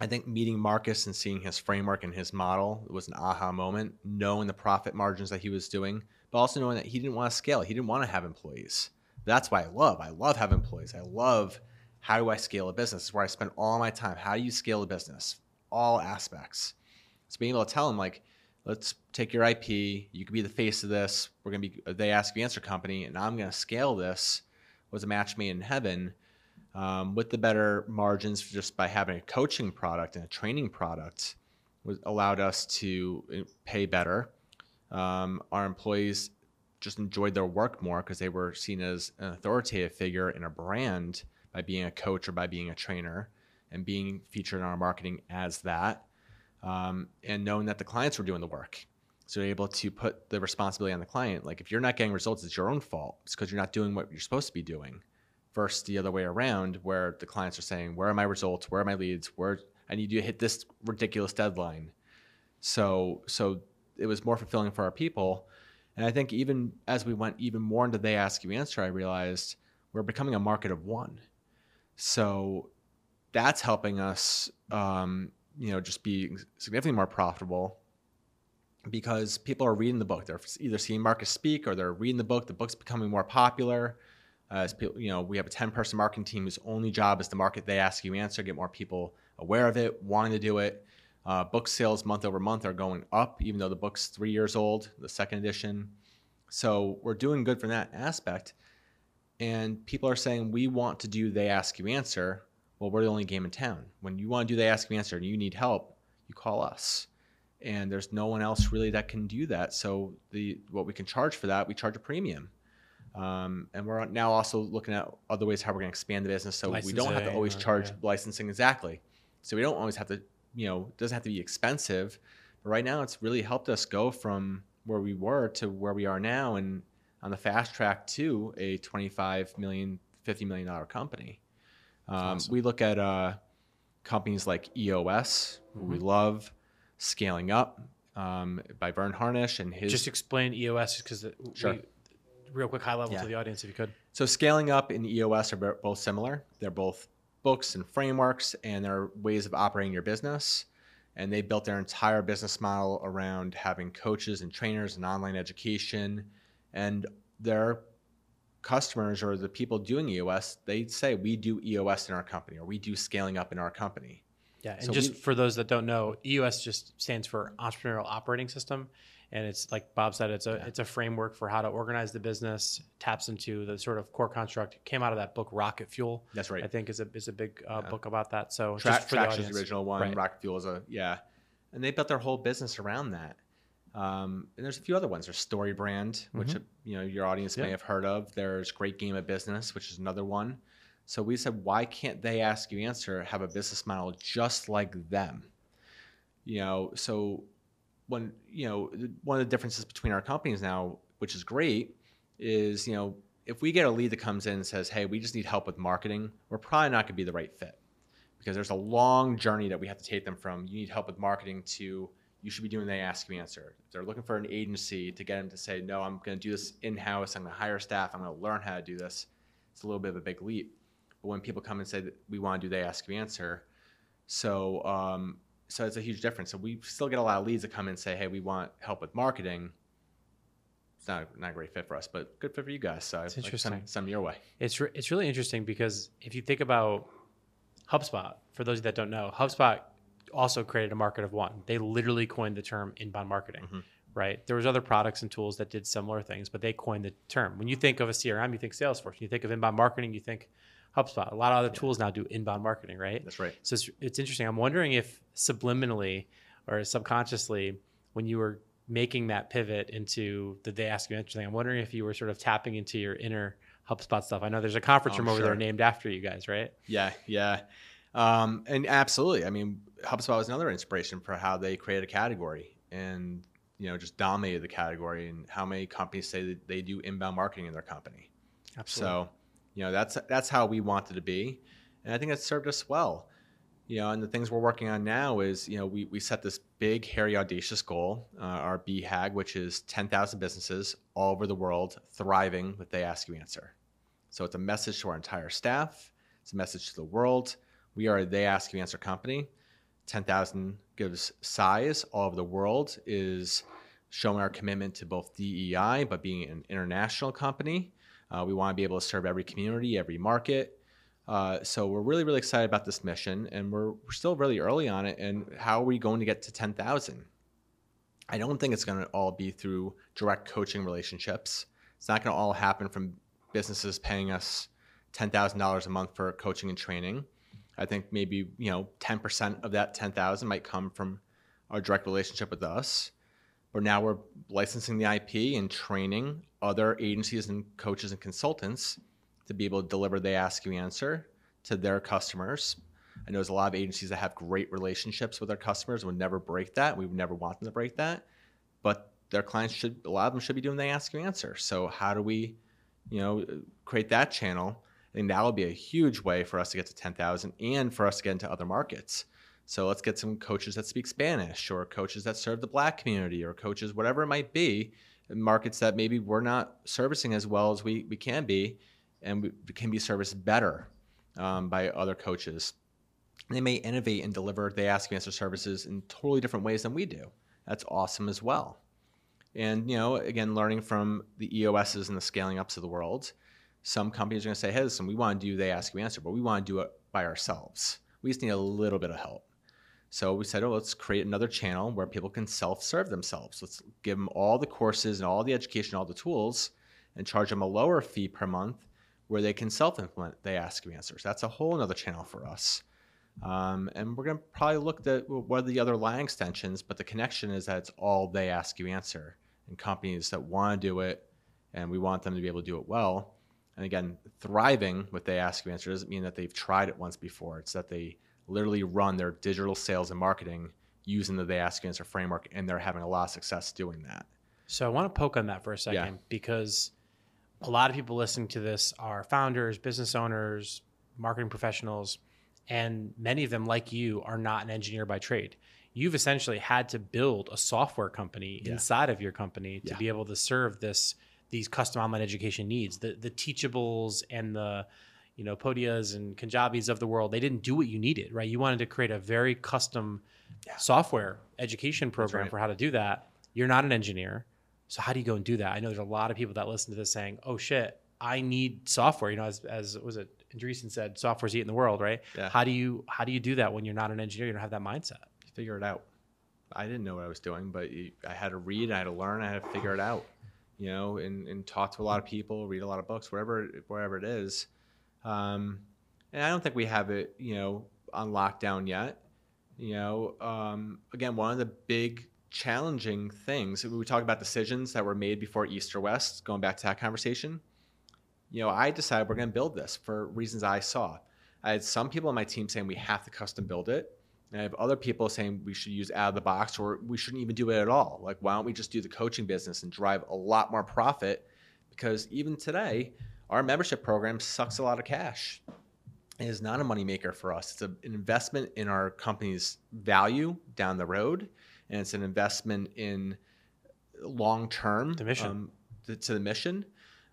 Speaker 4: I think meeting Marcus and seeing his framework and his model was an aha moment, knowing the profit margins that he was doing, but also knowing that he didn't want to scale. He didn't want to have employees. That's why I love. I love having employees. I love how do I scale a business? It's where I spend all my time. How do you scale a business? All aspects. So being able to tell them like, let's take your IP. You can be the face of this. We're gonna be they ask you answer company, and I'm gonna scale this. Was a match made in heaven. Um, with the better margins just by having a coaching product and a training product was allowed us to uh, pay better. Um, our employees just enjoyed their work more because they were seen as an authoritative figure in a brand by being a coach or by being a trainer and being featured in our marketing as that um, and knowing that the clients were doing the work. So you're able to put the responsibility on the client. Like if you're not getting results, it's your own fault. It's because you're not doing what you're supposed to be doing. Versus the other way around, where the clients are saying, "Where are my results? Where are my leads? Where I need you to hit this ridiculous deadline." So so it was more fulfilling for our people. And I think even as we went even more into they ask you answer, I realized we're becoming a market of one. So that's helping us um, you know just be significantly more profitable because people are reading the book. They're either seeing Marcus speak or they're reading the book. The book's becoming more popular. Uh, as people, you know, we have a 10 person marketing team whose only job is to market they ask you answer, get more people aware of it, wanting to do it. Uh, book sales month over month are going up, even though the book's three years old, the second edition. So we're doing good from that aspect. And people are saying, we want to do they ask you answer well, we're the only game in town. When you want to do the ask me answer and you need help, you call us. And there's no one else really that can do that. So the what we can charge for that, we charge a premium. Um, and we're now also looking at other ways how we're going to expand the business. So licensing, we don't have to always charge yeah. licensing exactly. So we don't always have to, you know, it doesn't have to be expensive. But right now, it's really helped us go from where we were to where we are now, and on the fast track to a 25 million, 50 million dollar company. Um, awesome. We look at uh, companies like EOS, mm-hmm. we love, Scaling Up um, by Verne Harnish and his.
Speaker 3: Just explain EOS because sure. real quick high level yeah. to the audience if you could.
Speaker 4: So Scaling Up and EOS are both similar. They're both books and frameworks, and they're ways of operating your business. And they built their entire business model around having coaches and trainers and online education. And their customers or the people doing EOS, they say we do EOS in our company or we do scaling up in our company.
Speaker 3: Yeah, and so just we, for those that don't know, EOS just stands for Entrepreneurial Operating System, and it's like Bob said, it's a yeah. it's a framework for how to organize the business. Taps into the sort of core construct. Came out of that book Rocket Fuel.
Speaker 4: That's right.
Speaker 3: I think is a is a big uh, yeah. book about that. So
Speaker 4: Tra- just for Traction's the, the original one. Right. Rocket Fuel is a yeah, and they built their whole business around that. Um, and there's a few other ones. There's Story Brand, which mm-hmm. you know your audience yeah. may have heard of. There's Great Game of Business, which is another one. So we said, why can't they ask you answer have a business model just like them? You know, so when you know one of the differences between our companies now, which is great, is you know if we get a lead that comes in and says, hey, we just need help with marketing, we're probably not going to be the right fit because there's a long journey that we have to take them from. You need help with marketing to you should be doing the ask me answer. If they're looking for an agency to get them to say, no, I'm going to do this in house, I'm going to hire staff, I'm going to learn how to do this, it's a little bit of a big leap. But when people come and say that we want to do the ask me answer, so um, so it's a huge difference. So we still get a lot of leads that come in and say, hey, we want help with marketing. it's not not a great fit for us, but good fit for you guys. So
Speaker 3: it's interesting.
Speaker 4: Like send, send your way.
Speaker 3: It's re- it's really interesting because if you think about HubSpot, for those that don't know, HubSpot also created a market of one. They literally coined the term inbound marketing. Mm-hmm. Right. There was other products and tools that did similar things, but they coined the term. When you think of a CRM, you think Salesforce. When you think of inbound marketing, you think HubSpot. A lot of other yeah. tools now do inbound marketing, right?
Speaker 4: That's right.
Speaker 3: So it's, it's interesting. I'm wondering if subliminally or subconsciously, when you were making that pivot into the they ask you interesting, I'm wondering if you were sort of tapping into your inner HubSpot stuff. I know there's a conference oh, room over sure. there named after you guys, right?
Speaker 4: Yeah, yeah. Um, and absolutely. I mean, HubSpot was another inspiration for how they created a category and you know just dominated the category and how many companies say that they do inbound marketing in their company. Absolutely. So, you know, that's that's how we wanted to be. And I think it served us well you know, and the things we're working on now is, you know, we, we set this big, hairy, audacious goal, uh, our BHAG, which is 10,000 businesses all over the world thriving with They Ask You Answer. So it's a message to our entire staff. It's a message to the world. We are a They Ask You Answer company. 10,000 gives size all over the world, is showing our commitment to both DEI, but being an international company. Uh, we want to be able to serve every community, every market, uh, so we're really, really excited about this mission, and we're, we're still really early on it. And how are we going to get to 10,000? I don't think it's going to all be through direct coaching relationships. It's not going to all happen from businesses paying us $10,000 a month for coaching and training. I think maybe you know 10% of that 10,000 might come from our direct relationship with us. But now we're licensing the IP and training other agencies and coaches and consultants to be able to deliver the ask you answer to their customers. I know there's a lot of agencies that have great relationships with their customers would never break that. We would never want them to break that. But their clients should a lot of them should be doing the ask you answer. So how do we, you know, create that channel? I think that will be a huge way for us to get to 10,000 and for us to get into other markets. So let's get some coaches that speak Spanish or coaches that serve the black community or coaches, whatever it might be, markets that maybe we're not servicing as well as we, we can be and we can be serviced better um, by other coaches. They may innovate and deliver they ask answer services in totally different ways than we do. That's awesome as well. And you know, again, learning from the EOSs and the scaling ups of the world, some companies are going to say, "Hey, listen, we want to do they ask you answer, but we want to do it by ourselves. We just need a little bit of help." So we said, "Oh, let's create another channel where people can self-serve themselves. Let's give them all the courses and all the education, all the tools, and charge them a lower fee per month where they can self-implement they ask you answers. That's a whole other channel for us. Um, and we're going to probably look at what are the other line extensions, but the connection is that it's all they ask you answer and companies that want to do it and we want them to be able to do it well. And again, thriving with they ask you answer doesn't mean that they've tried it once before. It's that they literally run their digital sales and marketing using the they ask you answer framework and they're having a lot of success doing that.
Speaker 3: So I want to poke on that for a second yeah. because a lot of people listening to this are founders, business owners, marketing professionals, and many of them, like you, are not an engineer by trade. You've essentially had to build a software company yeah. inside of your company to yeah. be able to serve this these custom online education needs. The the teachables and the you know Podias and Kajabi's of the world, they didn't do what you needed, right? You wanted to create a very custom yeah. software education program right. for how to do that. You're not an engineer so how do you go and do that? I know there's a lot of people that listen to this saying, "Oh shit, I need software." You know, as as was it Andreessen said, "Software's eating the world," right? Yeah. How do you how do you do that when you're not an engineer? You don't have that mindset.
Speaker 4: Figure it out. I didn't know what I was doing, but I had to read, I had to learn, I had to figure it out. You know, and, and talk to a lot of people, read a lot of books, whatever wherever it is. Um, and I don't think we have it, you know, on lockdown yet. You know, um, again, one of the big challenging things. We talk about decisions that were made before East or West, going back to that conversation. You know, I decided we're going to build this for reasons I saw. I had some people on my team saying we have to custom build it. And I have other people saying we should use out of the box or we shouldn't even do it at all. Like, why don't we just do the coaching business and drive a lot more profit? Because even today, our membership program sucks a lot of cash. It is not a moneymaker for us. It's a, an investment in our company's value down the road and it's an investment in long term
Speaker 3: the mission um,
Speaker 4: to, to, the mission.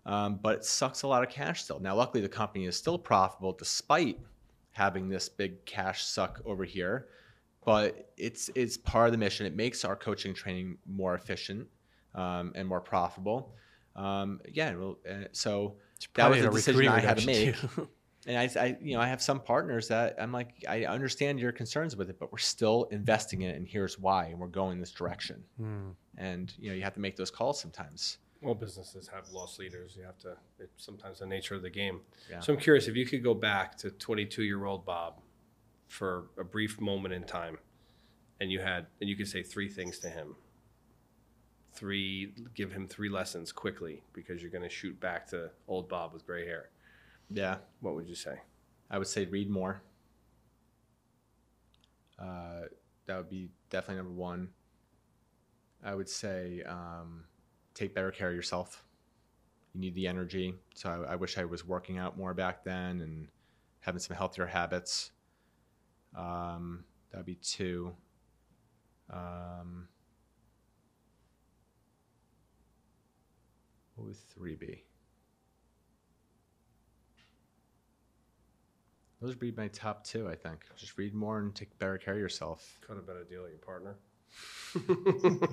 Speaker 4: Um, but it sucks a lot of cash still. Now, luckily, the company is still profitable despite having this big cash suck over here. But it's it's part of the mission. It makes our coaching training more efficient. um, and more profitable. Um, yeah, well, uh, so that was a decision I had to make. and I, I, you know, I have some partners that I'm like, I understand your concerns with it, but we're still investing in it, and here's why, and we're going this direction. Mm. And you know, you have to make those calls sometimes.
Speaker 2: Well, businesses have loss leaders. You have to. It's sometimes the nature of the game. Yeah. So I'm curious if you could go back to 22 year old Bob for a brief moment in time, and you had, and you could say three things to him. Three, give him three lessons quickly because you're going to shoot back to old Bob with gray hair.
Speaker 4: Yeah.
Speaker 2: What would you say?
Speaker 4: I would say read more. Uh, that would be definitely number one. I would say um, take better care of yourself. You need the energy. So I, I, wish I was working out more back then and having some healthier habits. Um, that would be two. Um, what would three be? Those would be my top two, I think. Just read more and take better care of yourself.
Speaker 2: Cut a better deal at your partner.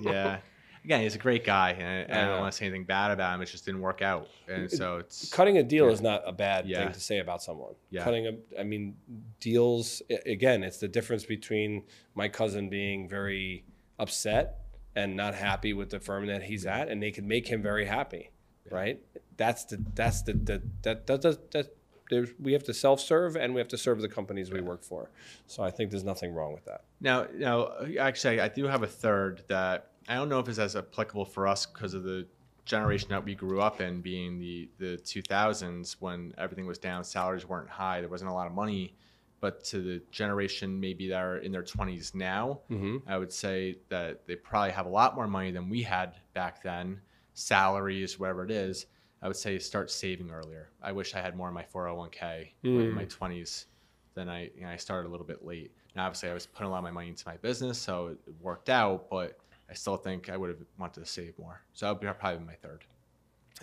Speaker 4: yeah. Again, he's a great guy, and I, I don't want to say anything bad about him. It just didn't work out, and so it's
Speaker 2: cutting a deal yeah. is not a bad yeah. thing to say about someone. Yeah. Cutting a, I mean, deals. Again, it's the difference between my cousin being very upset and not happy with the firm that he's at, and they can make him very happy, yeah. right? That's the that's the, the that that that, that there's, we have to self-serve and we have to serve the companies we work for. So I think there's nothing wrong with that.
Speaker 4: Now, now, actually, I do have a third that I don't know if it's as applicable for us because of the generation that we grew up in, being the the 2000s when everything was down, salaries weren't high, there wasn't a lot of money. But to the generation maybe that are in their 20s now, mm-hmm. I would say that they probably have a lot more money than we had back then, salaries, whatever it is I would say start saving earlier. I wish I had more in my 401k mm. in my 20s than I, you know, I started a little bit late. Now, obviously, I was putting a lot of my money into my business, so it worked out, but I still think I would have wanted to save more. So that would be probably my third.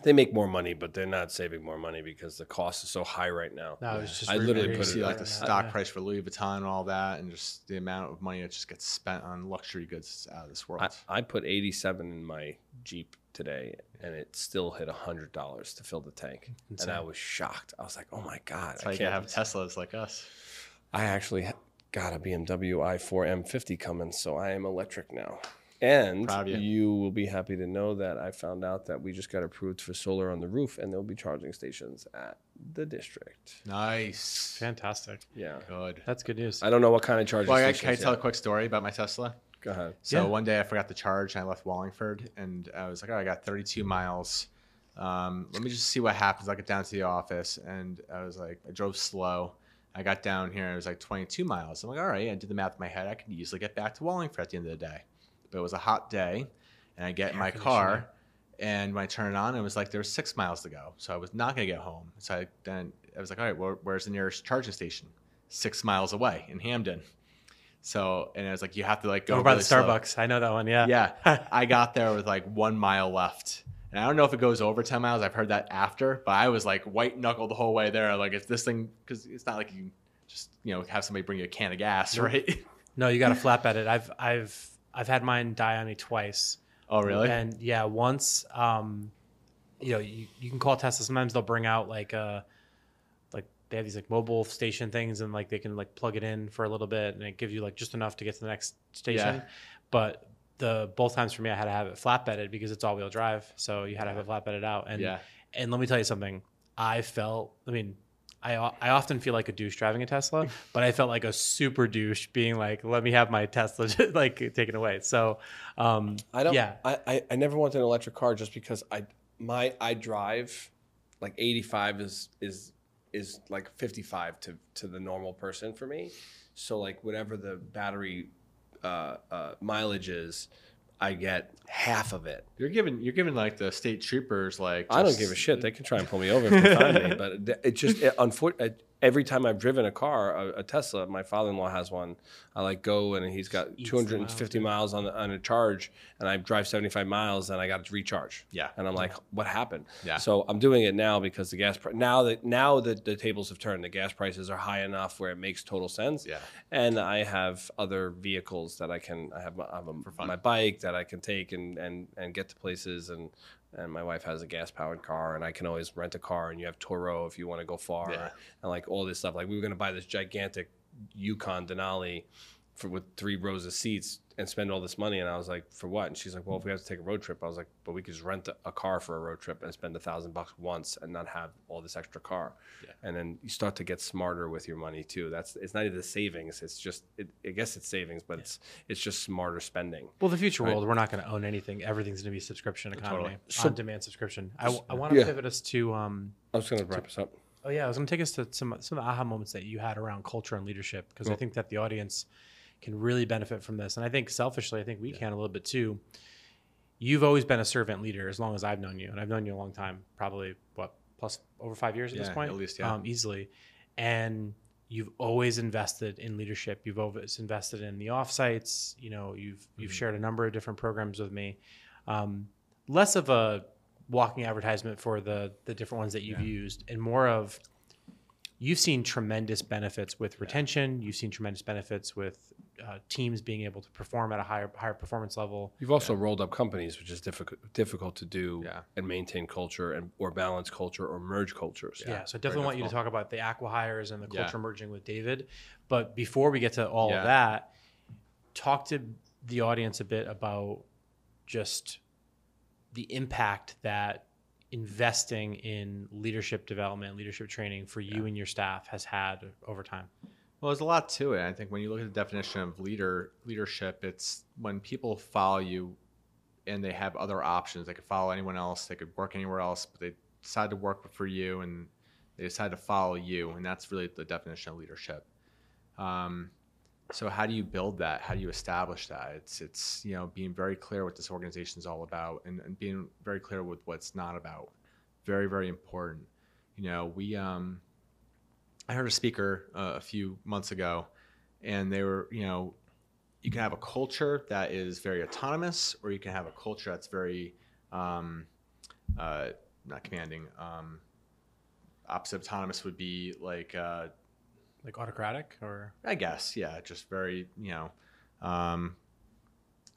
Speaker 2: They make more money, but they're not saving more money because the cost is so high right now.
Speaker 3: No, it's just
Speaker 4: I literally put see like the stock price for Louis Vuitton and all that, and just the amount of money that just gets spent on luxury goods out of this world.
Speaker 2: I, I put eighty-seven in my Jeep today, and it still hit hundred dollars to fill the tank, Insane. and I was shocked. I was like, "Oh my god!"
Speaker 4: That's I can't have Teslas like us.
Speaker 2: I actually got a BMW i4 M50 coming, so I am electric now. And you. you. will be happy to know that I found out that we just got approved for solar on the roof, and there'll be charging stations at the district.
Speaker 4: Nice,
Speaker 3: fantastic.
Speaker 2: Yeah,
Speaker 4: good.
Speaker 3: That's good news.
Speaker 2: I don't know what kind of charging.
Speaker 4: Well, can I tell a quick story about my Tesla?
Speaker 2: Go ahead.
Speaker 4: So yeah. one day I forgot to charge and I left Wallingford and I was like, oh, I got 32 miles. Um, let me just see what happens. I get down to the office and I was like, I drove slow. I got down here and it was like 22 miles. I'm like, all right, I did the math in my head. I could easily get back to Wallingford at the end of the day. But it was a hot day and I get in my car and when I turn it on, it was like there was six miles to go. So I was not going to get home. So I, then I was like, all right, well, where's the nearest charging station? Six miles away in Hamden. So and I was like you have to like go
Speaker 3: over by the Starbucks. Slow. I know that one. Yeah.
Speaker 4: Yeah. I got there with like one mile left. And I don't know if it goes over 10 miles. I've heard that after, but I was like white knuckled the whole way there. Like, it's this thing, because it's not like you just, you know, have somebody bring you a can of gas, right?
Speaker 3: No, you got to flap at it. I've, I've, I've had mine die on me twice.
Speaker 4: Oh, really?
Speaker 3: And yeah, once, um, you know, you, you can call Tesla. Sometimes they'll bring out like a, like they have these like mobile station things and like they can like plug it in for a little bit and it gives you like just enough to get to the next station. Yeah. But the both times for me I had to have it flatbedded because it's all wheel drive. So you had to have it flatbedded out. And yeah. and let me tell you something. I felt I mean I, I often feel like a douche driving a Tesla, but I felt like a super douche being like, let me have my Tesla like taken away. So, um,
Speaker 2: I don't,
Speaker 3: yeah,
Speaker 2: I, I never wanted an electric car just because I, my, I drive like 85 is, is is like 55 to to the normal person for me. So like whatever the battery uh, uh, mileage is, I get half of it.
Speaker 4: You're giving you're giving like the state troopers like.
Speaker 2: I don't give a shit. They can try and pull me over if they find me, but it just it, unfortunately. Every time I've driven a car, a, a Tesla, my father-in-law has one. I like go and he's got 250 miles, on, on a charge, and I drive 75 miles, and I got to recharge.
Speaker 4: Yeah,
Speaker 2: and I'm like, what happened?
Speaker 4: Yeah.
Speaker 2: So I'm doing it now because the gas price now that now that the tables have turned, the gas prices are high enough where it makes total sense.
Speaker 4: Yeah.
Speaker 2: And I have other vehicles that I can. I have, my, I have a, my bike that I can take and and and get to places and and my wife has a gas powered car and I can always rent a car and you have Turo if you want to go far yeah. and like all this stuff. Like we were going to buy this gigantic Yukon Denali for with three rows of seats and spend all this money. And I was like, for what? And she's like, well, if we have to take a road trip, I was like, but we could just rent a car for a road trip and spend a thousand bucks once and not have all this extra car. Yeah. And then you start to get smarter with your money too. That's it's not even the savings. It's just it, I guess it's savings, but yeah. it's it's just smarter spending.
Speaker 3: Well, the future right? world, we're not going to own anything. Everything's going to be subscription economy, totally. so, on demand subscription. I, I want to yeah. pivot us to. Um,
Speaker 2: I was going to wrap us up.
Speaker 3: Oh yeah, I was going to take us to some some of the aha moments that you had around culture and leadership because cool. I think that the audience can really benefit from this. And I think selfishly, I think we yeah. can a little bit too. You've always been a servant leader as long as I've known you, and I've known you a long time, probably what plus over five years at
Speaker 4: yeah,
Speaker 3: this point,
Speaker 4: at least, yeah,
Speaker 3: um, easily. And you've always invested in leadership. You've always invested in the offsites. You know, you've you've mm-hmm. shared a number of different programs with me. Um, less of a walking advertisement for the the different ones that you've yeah. used, and more of you've seen tremendous benefits with retention. You've seen tremendous benefits with uh, teams being able to perform at a higher higher performance level.
Speaker 2: You've also yeah. rolled up companies, which is difficult difficult to do yeah. and maintain culture and or balance culture or merge cultures.
Speaker 3: Yeah, yeah so I definitely want you to talk about the acquihires and the culture merging with David. But before we get to all of that, talk to the audience a bit about just the impact that investing in leadership development, leadership training for you and your staff has had over time.
Speaker 4: Well, there's a lot to it. I think when you look at the definition of leader leadership, it's when people follow you and they have other options. They could follow anyone else, they could work anywhere else, but they decide to work for you and they decide to follow you, and that's really the definition of leadership. Um, so how do you build that? How do you establish that? It's it's you know being very clear what this organization is all about and, and being very clear with what's not about. Very very important. You know we um, I heard a speaker uh, a few months ago, and they were, you know, you can have a culture that is very autonomous, or you can have a culture that's very, um, uh, not commanding. Um, opposite autonomous would be like, uh,
Speaker 3: like autocratic, or
Speaker 4: I guess, yeah, just very, you know, um,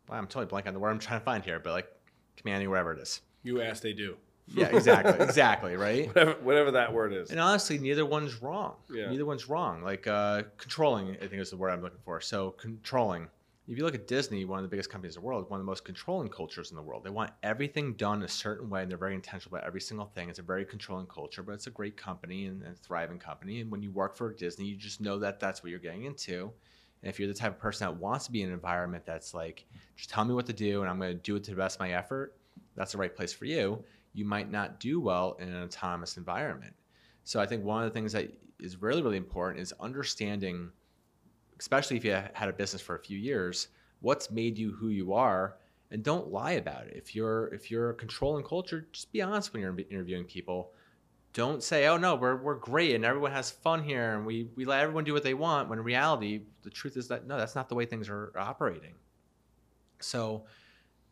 Speaker 4: well, I'm totally blank on the word I'm trying to find here, but like commanding, wherever it is.
Speaker 2: You ask, they do.
Speaker 4: Yeah, exactly, exactly, right.
Speaker 2: Whatever, whatever that word is.
Speaker 4: And honestly, neither one's wrong. Yeah. Neither one's wrong. Like uh, controlling, I think is the word I'm looking for. So controlling. If you look at Disney, one of the biggest companies in the world, one of the most controlling cultures in the world. They want everything done a certain way, and they're very intentional about every single thing. It's a very controlling culture, but it's a great company and, a thriving company. And when you work for Disney, you just know that that's what you're getting into. And if you're the type of person that wants to be in an environment that's like, just tell me what to do, and I'm going to do it to the best of my effort, that's the right place for you you might not do well in an autonomous environment. So I think one of the things that is really, really important is understanding, especially if you had a business for a few years, what's made you who you are and don't lie about it. If you're if you're controlling culture, just be honest when you're interviewing people. Don't say, "Oh no, we're we're great and everyone has fun here and we we let everyone do what they want." When in reality, the truth is that no, that's not the way things are operating. So,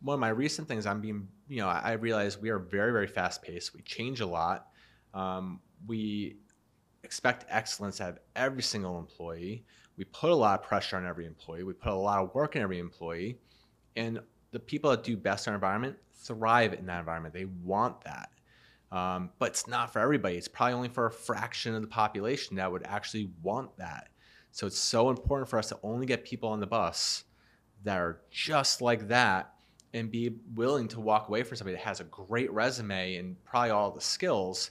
Speaker 4: one of my recent things I'm being, you know, I realize we are very, very fast paced. We change a lot. Um, we expect excellence out of every single employee. We put a lot of pressure on every employee. We put a lot of work in every employee. And the people that do best in our environment thrive in that environment. They want that. Um, but it's not for everybody. It's probably only for a fraction of the population that would actually want that. So it's so important for us to only get people on the bus that are just like that and be willing to walk away from somebody that has a great resume and probably all the skills,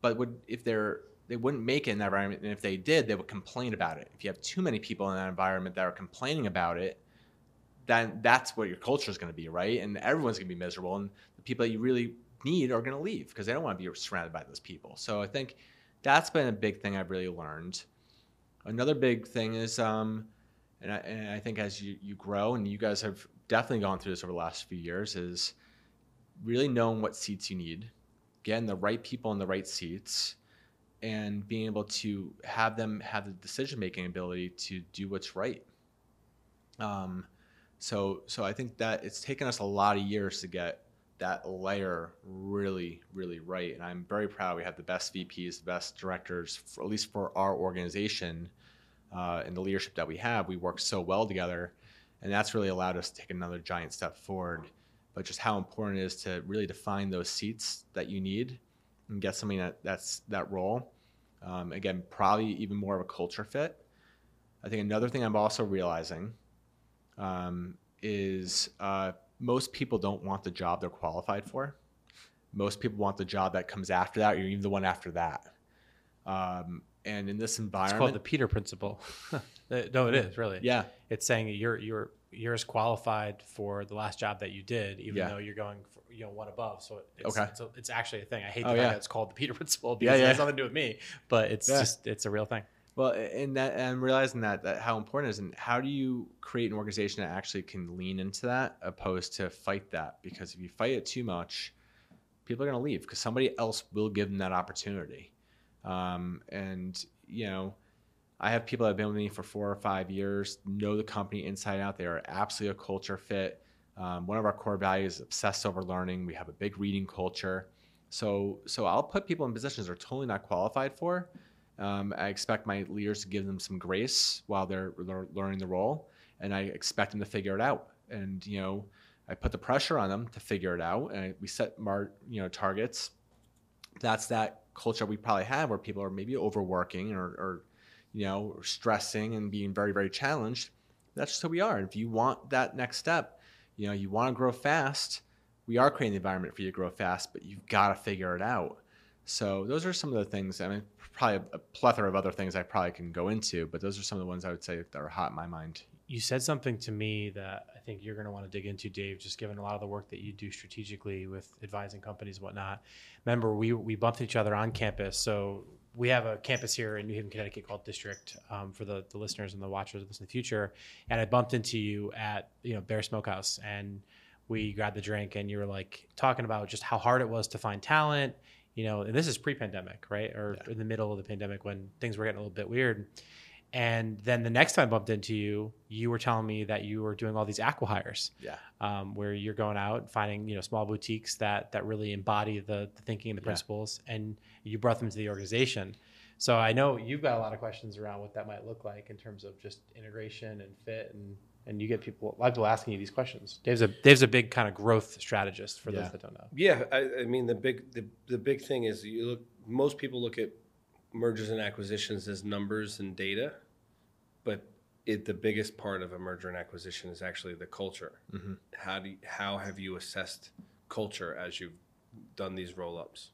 Speaker 4: but would if they're they wouldn't make it in that environment, and if they did, they would complain about it. If you have too many people in that environment that are complaining about it, then that's what your culture is going to be, right? And everyone's going to be miserable, and the people that you really need are going to leave because they don't want to be surrounded by those people. So I think that's been a big thing I've really learned. Another big thing is, um, and, I, and I think as you, you grow, and you guys have definitely gone through this over the last few years is really knowing what seats you need, getting the right people in the right seats, and being able to have them have the decision making ability to do what's right. Um, so so I think that it's taken us a lot of years to get that layer really really right, and I'm very proud we have the best VPs, the best directors, for, at least for our organization, uh, and the leadership that we have. We work so well together, and that's really allowed us to take another giant step forward. But just how important it is to really define those seats that you need and get something that that's that role. Um, again, probably even more of a culture fit. I think another thing I'm also realizing um, is uh, most people don't want the job they're qualified for. Most people want the job that comes after that, or even the one after that. Um, and in this environment,
Speaker 3: it's called the Peter Principle. no, it is really.
Speaker 4: Yeah,
Speaker 3: it's saying you're you're you're as qualified for the last job that you did, even yeah. though you're going for, you know one above. So it's, okay, it's, a, it's actually a thing. I hate the oh, fact yeah. that it's called the Peter Principle because yeah, yeah. it has nothing to do with me, but it's just it's a real thing.
Speaker 4: Well, and that and realizing that that how important it is, and how do you create an organization that actually can lean into that opposed to fight that? Because if you fight it too much, people are going to leave because somebody else will give them that opportunity. Um, and you know, I have people that have been with me for four or five years, know the company inside out. They are absolutely a culture fit. Um, one of our core values is obsessed over learning. We have a big reading culture. So, so I'll put people in positions they're totally not qualified for um, I expect my leaders to give them some grace while they're, learning the role, and I expect them to figure it out. And you know, I put the pressure on them to figure it out, and I, we set mar- you know targets. That's that culture we probably have where people are maybe overworking or, or you know stressing and being very very challenged. That's just who we are. If you want that next step, you know you want to grow fast. We are creating the environment for you to grow fast, but you've got to figure it out. So those are some of the things. I mean, probably a, plethora of other things I probably can go into, but those are some of the ones I would say that are hot in my mind.
Speaker 3: You said something to me that I think you're going to want to dig into, Dave. Just given a lot of the work that you do strategically with advising companies, and whatnot. Remember, we we bumped each other on campus, so we have a campus here in New Haven, Connecticut called District um, for the, the listeners and the watchers of this in the future. And I bumped into you at you know Bear Smokehouse, and we grabbed the drink, and you were like talking about just how hard it was to find talent you know, and this is pre-pandemic, right? Or yeah. in the middle of the pandemic when things were getting a little bit weird. And then the next time I bumped into you, you were telling me that you were doing all these acquihires.
Speaker 4: Yeah.
Speaker 3: Um, where you're going out and finding, you know, small boutiques that that really embody the, the thinking and the principles, yeah. and you brought them to the organization. So I know you've got a lot of questions around what that might look like in terms of just integration and fit and and you get people a lot of people asking you these questions. Dave's a Dave's a big kind of growth strategist for yeah. those that don't know.
Speaker 2: Yeah, I, I, mean the big the, the big thing is you look most people look at mergers and acquisitions as numbers and data, but it the biggest part of a merger and acquisition is actually the culture. Mm-hmm. How do you, how have you assessed culture as you've done these roll ups?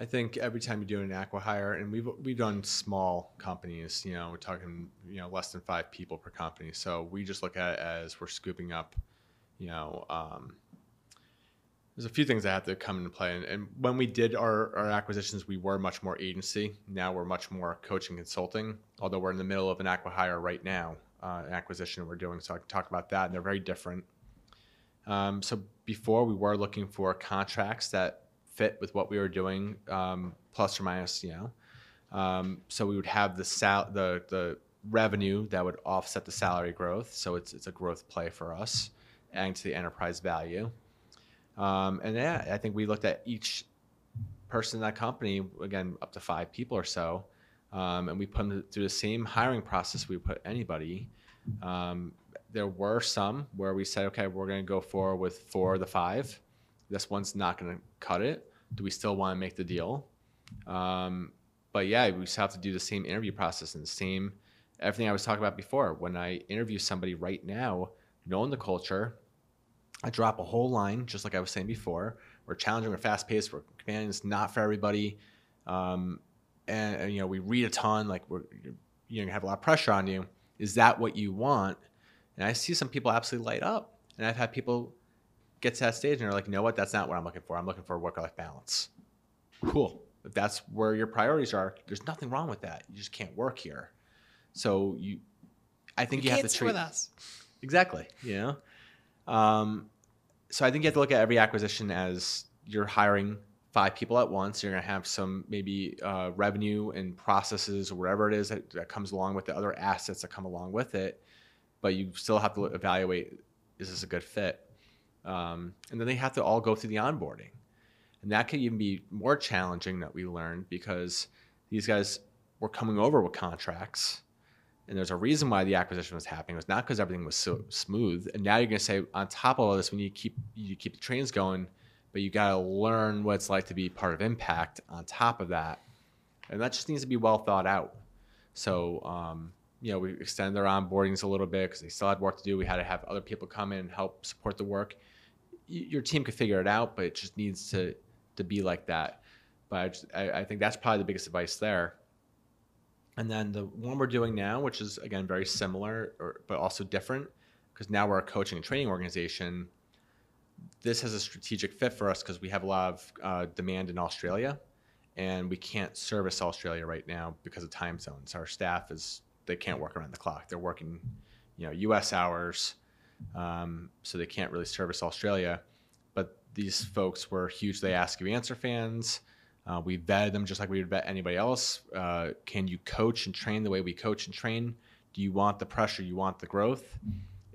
Speaker 4: I think every time you do an acquihire, and we've we've done small companies, you know, we're talking you know less than five people per company. So we just look at it as we're scooping up, you know. Um, there's a few things that have to come into play, and, and when we did our, our acquisitions, we were much more agency. Now we're much more coaching consulting. Although we're in the middle of an acquihire right now, uh, acquisition we're doing, so I can talk about that. And they're very different. Um, so before we were looking for contracts that fit with what we were doing, um, plus or minus, you know. Um, so we would have the sal- the the revenue that would offset the salary growth. So it's it's a growth play for us, adding to the enterprise value. Um, and yeah, I think we looked at each person in that company again, up to five people or so, um, and we put them through the same hiring process we put anybody. Um, there were some where we said, okay, we're going to go forward with four of the five. This one's not going to cut it do we still want to make the deal? Um, but yeah, we just have to do the same interview process and the same everything I was talking about before. When I interview somebody right now, knowing the culture, I drop a whole line, just like I was saying before. We're challenging, we're fast paced, we're commanding. It's not for everybody, um, and, and, you know we read a ton. Like we're you know have a lot of pressure on you. Is that what you want? And I see some people absolutely light up, and I've had people get to that stage and they're like, you know what, that's not what I'm looking for. I'm looking for work life balance. Cool. If that's where your priorities are, there's nothing wrong with that. You just can't work here. So you, I think you, you have to treat
Speaker 3: with us
Speaker 4: exactly. You know, um, so I think you have to look at every acquisition as you're hiring five people at once. You're going to have some maybe uh, revenue and processes or whatever it is that, that comes along with the other assets that come along with it. But you still have to evaluate is this a good fit? Um, and then they have to all go through the onboarding. And that could even be more challenging that we learned because these guys were coming over with contracts. And there's a reason why the acquisition was happening. It was not because everything was so smooth. And now you're going to say, on top of all this, we need to keep you keep the trains going, but you got to learn what it's like to be part of Impact on top of that. And that just needs to be well thought out. So, um, you know, we extended their onboardings a little bit because they still had work to do. We had to have other people come in and help support the work. Y- your team could figure it out, but it just needs to to be like that. But I, just, I, I think that's probably the biggest advice there. And then the one we're doing now, which is again very similar, or, but also different, because now we're a coaching and training organization. This has a strategic fit for us because we have a lot of uh, demand in Australia, and we can't service Australia right now because of time zones. Our staff is they can't work around the clock. They're working, you know, U.S. hours, um, so they can't really service Australia But these folks were huge They Ask You Answer fans. Uh, we vetted them just like we would vet anybody else. Uh, can you coach and train the way we coach and train? Do you want the pressure? You want the growth?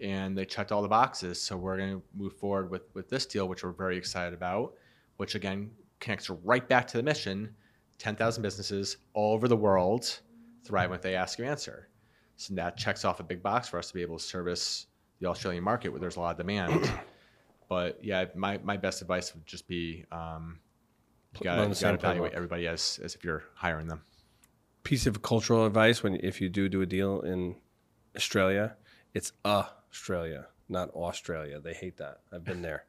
Speaker 4: And they checked all the boxes. So we're going to move forward with, with this deal, which we're very excited about, which again connects right back to the mission 10,000 businesses all over the world thrive when they ask you answer. So that checks off a big box for us to be able to service the Australian market where there's a lot of demand. But yeah, my, my best advice would just be um, you got to evaluate everybody as, as if you're hiring them.
Speaker 2: Piece of cultural advice when if you do do a deal in Australia, it's Australia, not Australia. They hate that. I've been there.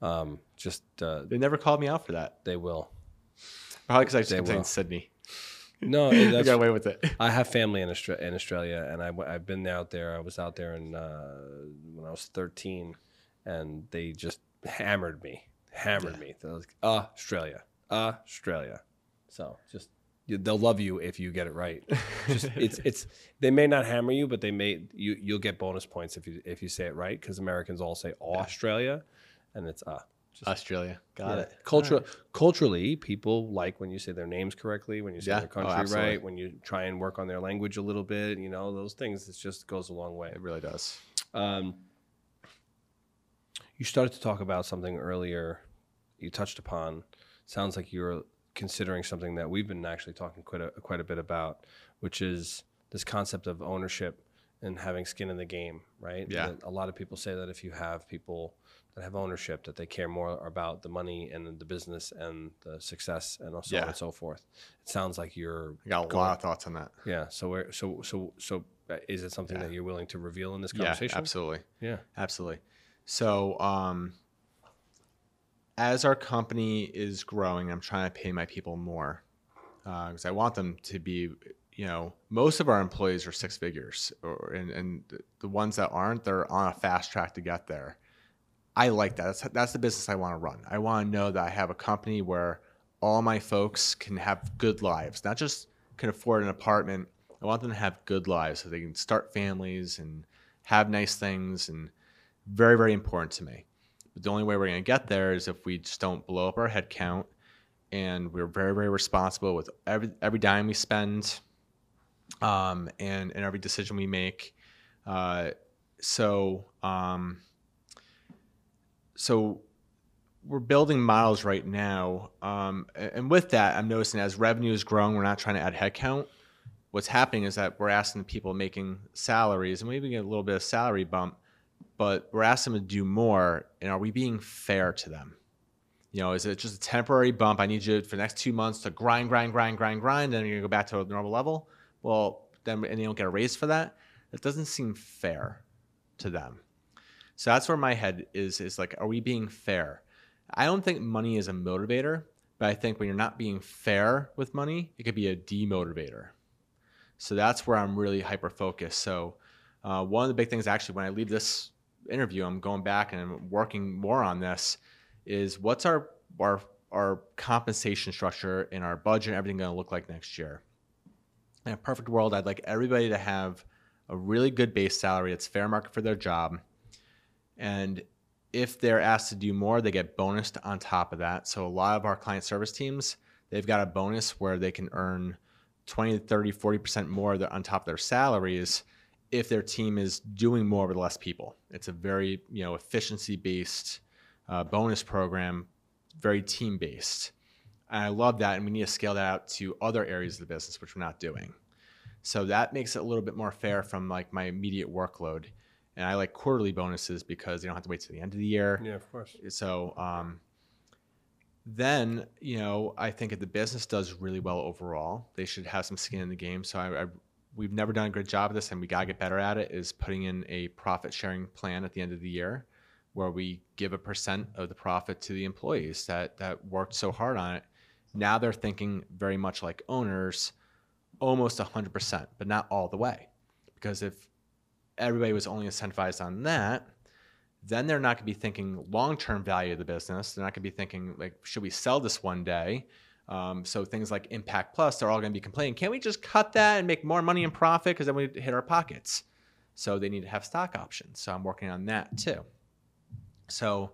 Speaker 2: Um, just uh,
Speaker 4: they never called me out for that.
Speaker 2: They will.
Speaker 4: Probably because I just saying Sydney.
Speaker 2: No,
Speaker 4: I got away with it.
Speaker 2: I have family in Australia, in Australia, and I, I've been out there. I was out there in, uh, when I was 13 and they just hammered me, hammered yeah. me. They're like, Australia, Australia. So just they'll love you if you get it right. Just, it's it's they may not hammer you, but they may you you'll get bonus points if you if you say it right because Americans all say Australia, and it's uh.
Speaker 4: Just, Australia, got yeah. it.
Speaker 2: Culture, right. culturally, people like when you say their names correctly, when you say yeah. their oh, country oh, right, when you try and work on their language a little bit. You know those things. It just goes a long way.
Speaker 4: It really does. Um,
Speaker 2: you started to talk about something earlier. You touched upon. Sounds like you're considering something that we've been actually talking quite a quite a bit about, which is this concept of ownership and having skin in the game, right?
Speaker 4: Yeah.
Speaker 2: That a lot of people say that if you have people that have ownership, that they care more about the money and the business and the success and so yeah. on and so forth. It sounds like you're.
Speaker 4: I got a going, lot of thoughts on that.
Speaker 2: Yeah. So where so so so uh, is it something yeah. that you're willing to reveal in this conversation?
Speaker 4: Yeah, absolutely.
Speaker 2: Yeah,
Speaker 4: absolutely. So, um, as our company is growing, I'm trying to pay my people more because uh, I want them to be, you know, most of our employees are six figures, or, and, and the ones that aren't, they're on a fast track to get there. I like that. That's, that's the business I want to run. I want to know that I have a company where all my folks can have good lives, not just can afford an apartment. I want them to have good lives so they can start families and have nice things and very, very important to me. The only way we're going to get there is if we just don't blow up our head count and we're very, very responsible with every, every dime we spend um, and, and every decision we make. Uh, so, um, so we're building models right now. Um, and with that, I'm noticing as revenue is growing, we're not trying to add headcount. What's happening is that we're asking people making salaries, and maybe get a little bit of salary bump, but we're asking them to do more. And are we being fair to them? You know, is it just a temporary bump? I need you for the next two months to grind, grind, grind, grind, grind, and then you're gonna go back to a normal level. Well, then and you don't get a raise for that. It doesn't seem fair to them. So that's where my head is. Is like, are we being fair? I don't think money is a motivator, but I think when you're not being fair with money, it could be a demotivator. So that's where I'm really hyper focused. So uh, one of the big things, actually, when I leave this interview, I'm going back and I'm working more on this. Is what's our our our compensation structure and our budget and everything going to look like next year? In a perfect world, I'd like everybody to have a really good base salary that's fair market for their job, and if they're asked to do more, they get bonused on top of that. So a lot of our client service teams, they've got a bonus where they can earn 20, 30, 40% more on top of their salaries if their team is doing more with less people. It's a very, you know, efficiency based uh, bonus program, very team based. And I love that. And we need to scale that out to other areas of the business, which we're not doing. So that makes it a little bit more fair from like my immediate workload. And I like quarterly bonuses because you don't have to wait to the end of the year.
Speaker 2: Yeah, of course.
Speaker 4: So um, then, you know, I think if the business does really well overall, they should have some skin in the game. So I, I we've never done a good job of this and we got to get better at it is putting in a profit sharing plan at the end of the year where we give a percent of the profit to the employees that that worked so hard on it. Now they're thinking very much like owners almost 100% but not all the way. Because if everybody was only incentivized on that then they're not going to be thinking long-term value of the business. They're not going to be thinking like should we sell this one day um, so things like Impact Plus, they're all going to be complaining, can't we just cut that and make more money and profit because then we hit our pockets? So they need to have stock options. So I'm working on that too. So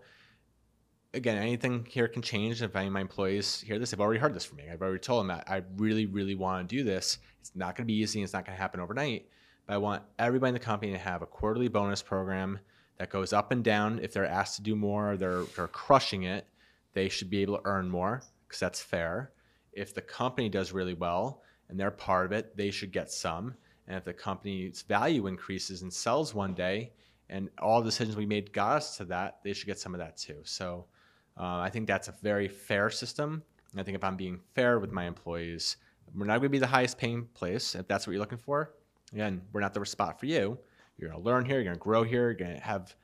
Speaker 4: again, anything here can change. If any of my employees hear this, they've already heard this from me. I've already told them that I really, really want to do this. It's not going to be easy. It's not going to happen overnight. But I want everybody in the company to have a quarterly bonus program that goes up and down. If they're asked to do more, they're, they're crushing it. They should be able to earn more because that's fair. If the company does really well and they're part of it, they should get some. And if the company's value increases and sells one day, and all the decisions we made got us to that, they should get some of that too. So uh, I think that's a very fair system. And I think if I'm being fair with my employees, we're not going to be the highest paying place if that's what you're looking for. Again, we're not the spot for you. You're going to learn here, you're going to grow here, you're going to have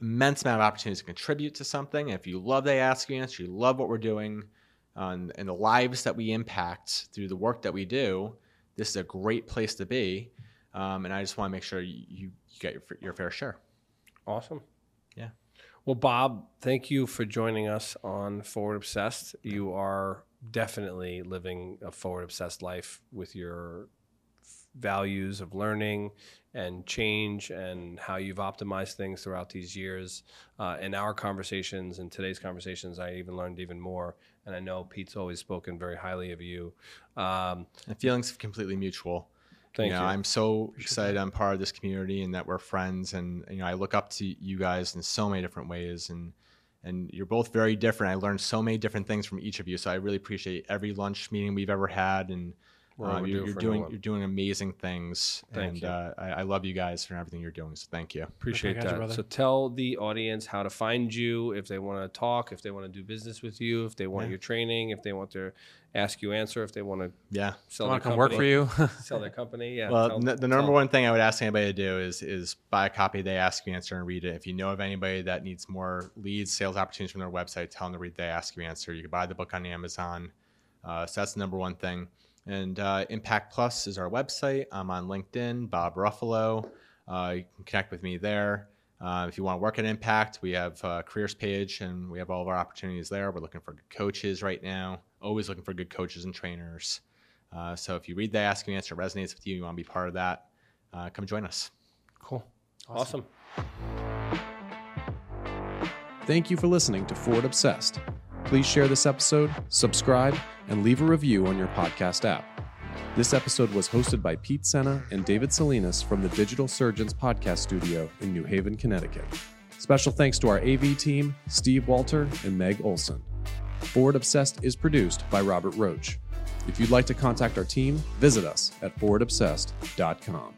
Speaker 4: immense amount of opportunities to contribute to something. And if you love the Ask Answer, you love what we're doing, and, and the lives that we impact through the work that we do, this is a great place to be. Um, and I just want to make sure you, you get your, your fair share.
Speaker 2: Awesome.
Speaker 4: Yeah.
Speaker 2: Well, Bob, thank you for joining us on Forward Obsessed. You are definitely living a forward obsessed life with your values of learning and change and how you've optimized things throughout these years. Uh, in our conversations in today's conversations, I even learned even more. And I know Pete's always spoken very highly of you. Um,
Speaker 4: and feelings completely mutual.
Speaker 2: Thank you.
Speaker 4: Know,
Speaker 2: you.
Speaker 4: I'm so excited I'm part of this community and that we're friends. And you know, I look up to you guys in so many different ways. And and you're both very different. I learned so many different things from each of you. So I really appreciate every lunch meeting we've ever had and uh, you're, you're doing you're doing amazing things,
Speaker 2: thank
Speaker 4: and
Speaker 2: you.
Speaker 4: Uh, I, I, love you guys for everything you're doing. So thank you.
Speaker 2: Appreciate that. You, so tell the audience how to find you if they want to talk, if they want to do business with you, if they want yeah. your training, if they want to ask you answer, if they want to
Speaker 4: yeah
Speaker 3: sell their company, work for you,
Speaker 2: sell their company. Yeah.
Speaker 4: Well, tell, the, the number one thing I would ask anybody to do is is buy a copy. They ask you answer and read it. If you know of anybody that needs more leads, sales opportunities from their website, tell them to read. They ask you answer. You can buy the book on Amazon. Uh, so that's the number one thing. And uh, Impact Plus is our website. I'm on LinkedIn, Bob Ruffolo. Uh, you can connect with me there. Uh, if you want to work at Impact, we have a careers page and we have all of our opportunities there. We're looking for good coaches right now, always looking for good coaches and trainers. Uh, so if you read the Ask and Answer resonates with you, you want to be part of that, uh, come join us.
Speaker 2: Cool. Awesome. awesome.
Speaker 5: Thank you for listening to Forward Obsessed. Please share this episode, subscribe, and leave a review on your podcast app. This episode was hosted by Pete Senna and David Salinas from the Digital Surgeons Podcast Studio in New Haven, Connecticut. Special thanks to our AV team, Steve Walter and Meg Olson. Forward Obsessed is produced by Robert Roach. If you'd like to contact our team, visit us at forwardobsessed.com.